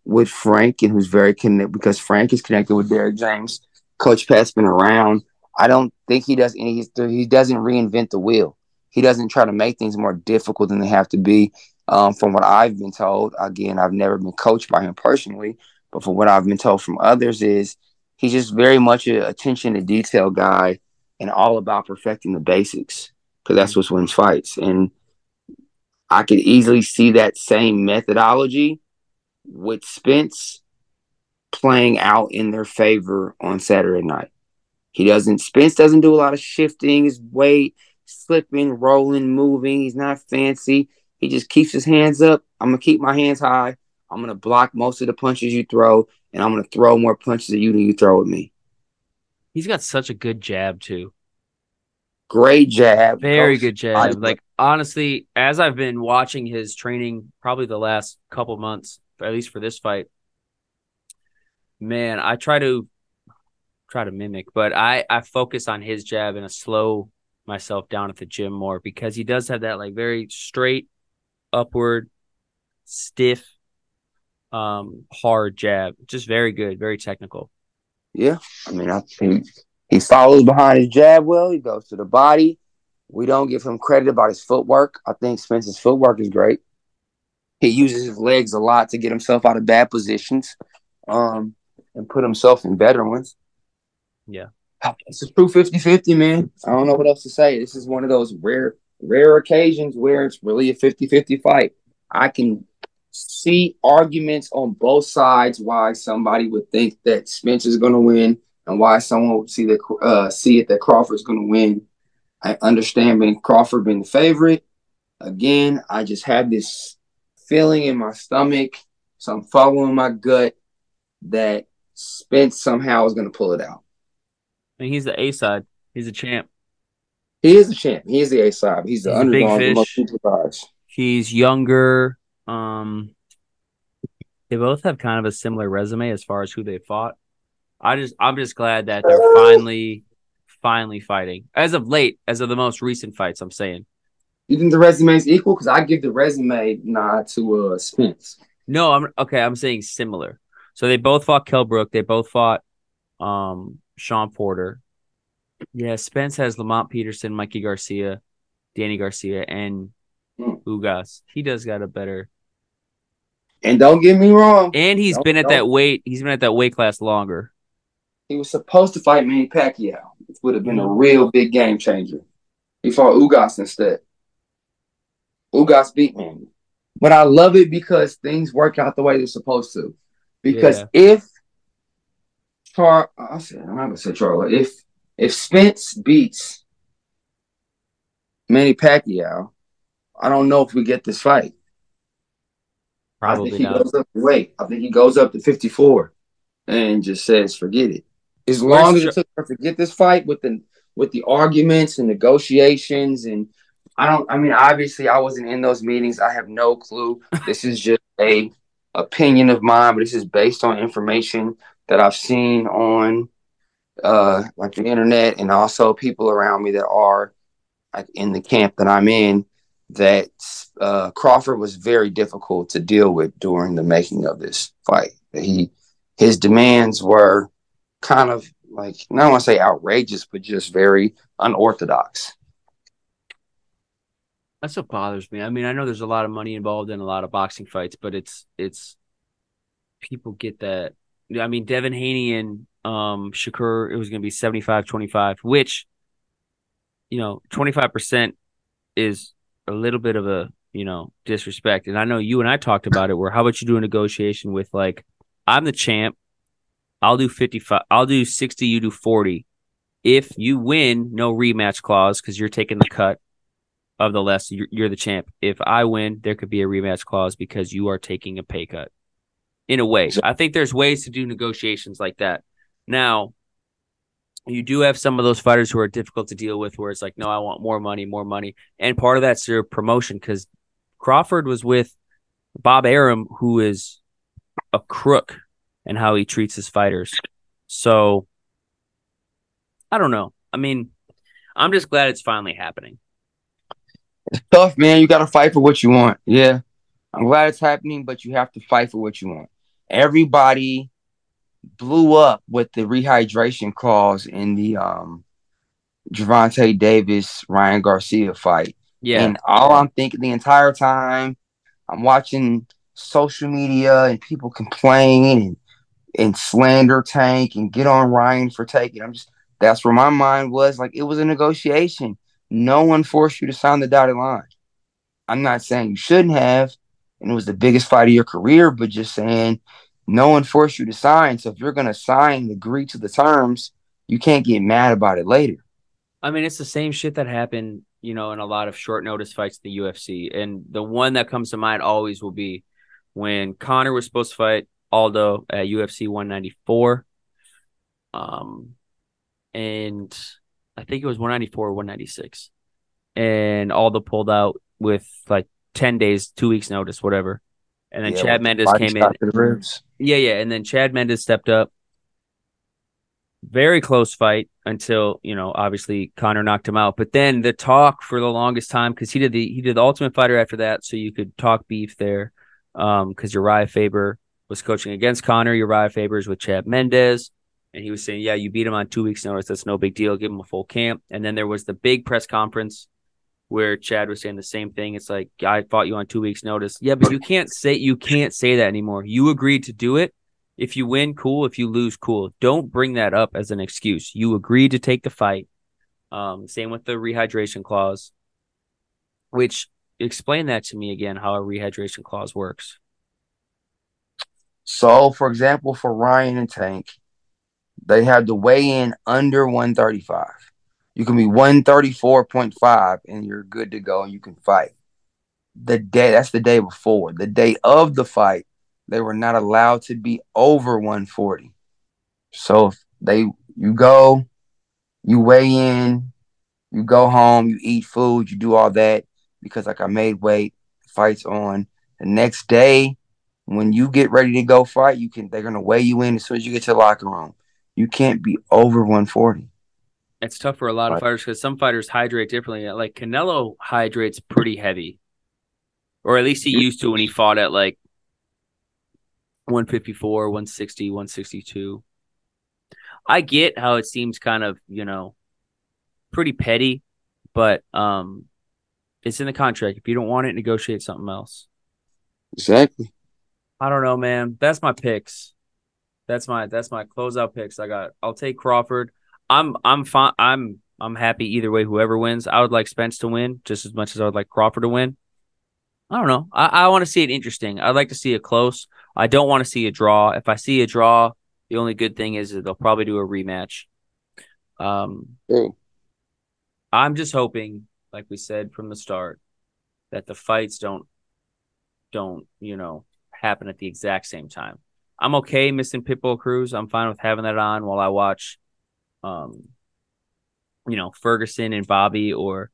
with Frank and who's very connected because Frank is connected with Derrick James. Coach Pat's been around. I don't think he does any. He doesn't reinvent the wheel. He doesn't try to make things more difficult than they have to be. Um, from what I've been told, again, I've never been coached by him personally, but from what I've been told from others, is he's just very much a attention to detail guy and all about perfecting the basics because that's what wins fights. And I could easily see that same methodology with Spence playing out in their favor on Saturday night. He doesn't Spence doesn't do a lot of shifting, his weight, slipping, rolling, moving. He's not fancy. He just keeps his hands up. I'm gonna keep my hands high. I'm gonna block most of the punches you throw, and I'm gonna throw more punches at you than you throw at me. He's got such a good jab too. Great jab. Very good jab. Like honestly, as I've been watching his training probably the last couple months, at least for this fight, man, I try to try to mimic, but I I focus on his jab in a slow myself down at the gym more because he does have that like very straight, upward, stiff, um, hard jab. Just very good, very technical. Yeah, I mean, I think he follows behind his jab well. He goes to the body. We don't give him credit about his footwork. I think Spence's footwork is great. He uses his legs a lot to get himself out of bad positions, um, and put himself in better ones. Yeah. It's a true 50-50, man. I don't know what else to say. This is one of those rare, rare occasions where it's really a 50-50 fight. I can see arguments on both sides why somebody would think that Spence is going to win and why someone would see that uh, see it that Crawford's going to win. I understand being Crawford being the favorite. Again, I just have this feeling in my stomach, so I'm following my gut that Spence somehow is going to pull it out. I mean, he's the A side. He's a champ. He is the champ. He is the A side. He's the He's big underdog. The most fish. He's younger. Um, they both have kind of a similar resume as far as who they fought. I just, I'm just glad that they're finally, finally fighting. As of late, as of the most recent fights, I'm saying. You think the resume is equal? Because I give the resume nod to uh, Spence. No, I'm okay. I'm saying similar. So they both fought Kell Brook. They both fought um Sean Porter. Yeah, Spence has Lamont Peterson, Mikey Garcia, Danny Garcia, and Hmm. Ugas. He does got a better And don't get me wrong, and he's Don't- been at don't- that weight. He's been at that weight class longer. he was supposed to fight Manny Pacquiao. It would have been a real big game changer. He fought Ugas instead. Ugas beat Manny. But I love it because things work out the way they're supposed to. Because Yeah. if Char, I said I'm not gonna say Charlo. If if Spence beats Manny Pacquiao, I don't know if we get this fight. I Probably think he not. goes up to weight. I think he goes up to 54 and just says, forget it. As long as Where's it took her to get this fight with the with the arguments and negotiations and I don't I mean obviously I wasn't in those meetings. I have no clue. This is just a opinion of mine, but this is based on information that I've seen on uh like the internet and also people around me that are like in the camp that I'm in that uh, Crawford was very difficult to deal with during the making of this fight. He his demands were kind of like not want to say outrageous, but just very unorthodox. That's what bothers me. I mean, I know there's a lot of money involved in a lot of boxing fights, but it's it's people get that. I mean, Devin Haney and um Shakur, it was going to be 75-25, which you know, 25% is a little bit of a, you know, disrespect. And I know you and I talked about it where how about you do a negotiation with like I'm the champ, I'll do 55, I'll do 60, you do 40. If you win, no rematch clause because you're taking the cut of the less, you're, you're the champ. If I win, there could be a rematch clause because you are taking a pay cut. In a way, I think there's ways to do negotiations like that. Now, you do have some of those fighters who are difficult to deal with, where it's like, no, I want more money, more money, and part of that's their promotion because Crawford was with Bob Arum, who is a crook and how he treats his fighters. So I don't know. I mean, I'm just glad it's finally happening. It's tough, man. You got to fight for what you want. Yeah. I'm glad it's happening, but you have to fight for what you want. Everybody blew up with the rehydration clause in the um Gervonta Davis Ryan Garcia fight. Yeah. And all I'm thinking the entire time, I'm watching social media and people complain and and slander Tank and get on Ryan for taking. I'm just that's where my mind was. Like it was a negotiation. No one forced you to sign the dotted line. I'm not saying you shouldn't have, and it was the biggest fight of your career, but just saying no one forced you to sign. So if you're gonna sign, agree to the terms, you can't get mad about it later. I mean, it's the same shit that happened, you know, in a lot of short notice fights in the UFC. And the one that comes to mind always will be when Conor was supposed to fight Aldo at UFC 194. Um, and I think it was 194 or 196. And Aldo pulled out with like 10 days, two weeks notice, whatever. And then Yeah, Chad Mendes came in. shot to the ribs. Yeah, yeah. And then Chad Mendes stepped up. Very close fight until, you know, obviously Conor knocked him out. But then the talk for the longest time, because he did the he did the ultimate fighter after that, so you could talk beef there. Um, because Uriah Faber was coaching against Conor. Uriah Faber's with Chad Mendes. And he was saying, Yeah, you beat him on two weeks' notice. That's no big deal. Give him a full camp. And then there was the big press conference where Chad was saying the same thing. It's like, I fought you on two weeks' notice. Yeah, but you can't say you can't say that anymore. You agreed to do it. If you win, cool. If you lose, cool. Don't bring that up as an excuse. You agreed to take the fight. Um, same with the rehydration clause. Which explain that to me again how a rehydration clause works. So, for example, for Ryan and Tank, they had to weigh in under 135. You can be 134.5 and you're good to go and you can fight. The day that's the day before. The day of the fight, they were not allowed to be over 140. So if they you go, you weigh in, you go home, you eat food, you do all that because like I made weight, fights on. The next day, when you get ready to go fight, you can they're gonna weigh you in as soon as you get to the locker room. You can't be over 140. It's tough for a lot of Right. fighters because some fighters hydrate differently. Like Canelo hydrates pretty heavy, or at least he used to when he fought at like 154, 160, 162. I get how it seems kind of, you know, pretty petty, but um it's in the contract. If you don't want it, negotiate something else. Exactly. I don't know, man. That's my picks. That's my that's my closeout picks. I got. I'll take Crawford. I'm I'm fine. I'm I'm happy either way. Whoever wins, I would like Spence to win just as much as I would like Crawford to win. I don't know. I, I want to see it interesting. I'd like to see it close. I don't want to see a draw. If I see a draw, the only good thing is that they'll probably do a rematch. Um. I'm just hoping, like we said from the start, that the fights don't don't you know happen at the exact same time. I'm okay missing Pitbull Cruz. I'm fine with having that on while I watch, um, you know Ferguson and Bobby or,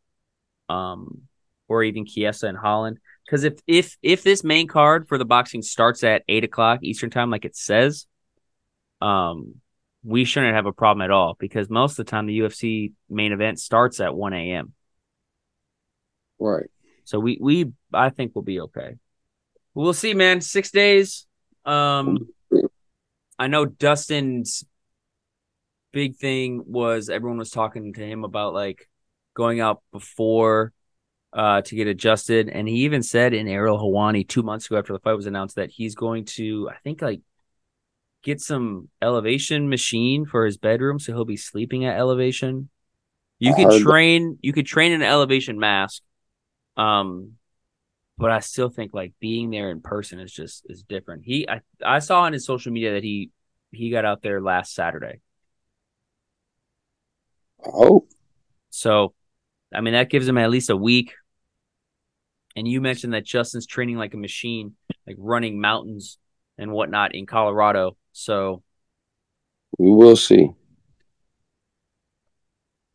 um, or even Chiesa and Holland. Because if if if this main card for the boxing starts at eight o'clock Eastern time, like it says, um, we shouldn't have a problem at all because most of the time the UFC main event starts at one a.m. Right. So we we I think we'll be okay. We'll see, man. Six days. Um, I know Dustin's big thing was everyone was talking to him about like going out before uh, to get adjusted, and he even said in Ariel Helwani two months ago after the fight was announced that he's going to, I think, like get some elevation machine for his bedroom, so he'll be sleeping at elevation. You could train, you could train in an elevation mask, um, but I still think like being there in person is just is different. He, I, I saw on his social media that he he got out there last Saturday. Oh, So, I mean, that gives him at least a week. And you mentioned that Justin's training like a machine, like running mountains and whatnot in Colorado. So, we will see.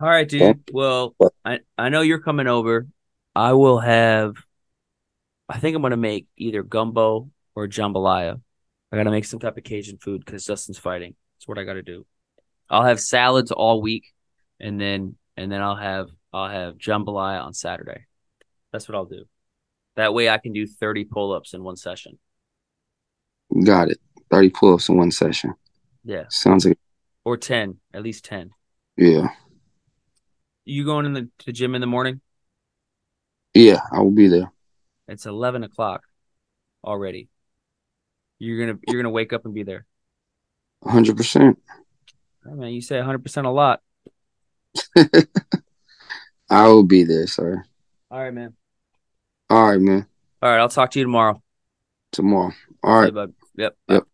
all right, dude. Well, I, I know you're coming over. I will have, I think I'm going to make either gumbo or jambalaya. I got to make some type of Cajun food because Justin's fighting. That's what I got to do. I'll have salads all week, and then and then I'll have I'll have jambalaya on Saturday. That's what I'll do. That way I can do 30 pull-ups in one session. Got it. 30 pull ups in one session. Yeah, Sounds like, or 10, at least 10. yeah. You going in the, to the gym in the morning? Yeah, I will be there. It's 11 o'clock already. You're gonna you're gonna wake up and be there. 100%. Hey, man, you say 100 percent a lot. I will be there, sir. All right, man. All right, man. All right, I'll talk to you tomorrow. Tomorrow. All right. Hey. Yep. Yep.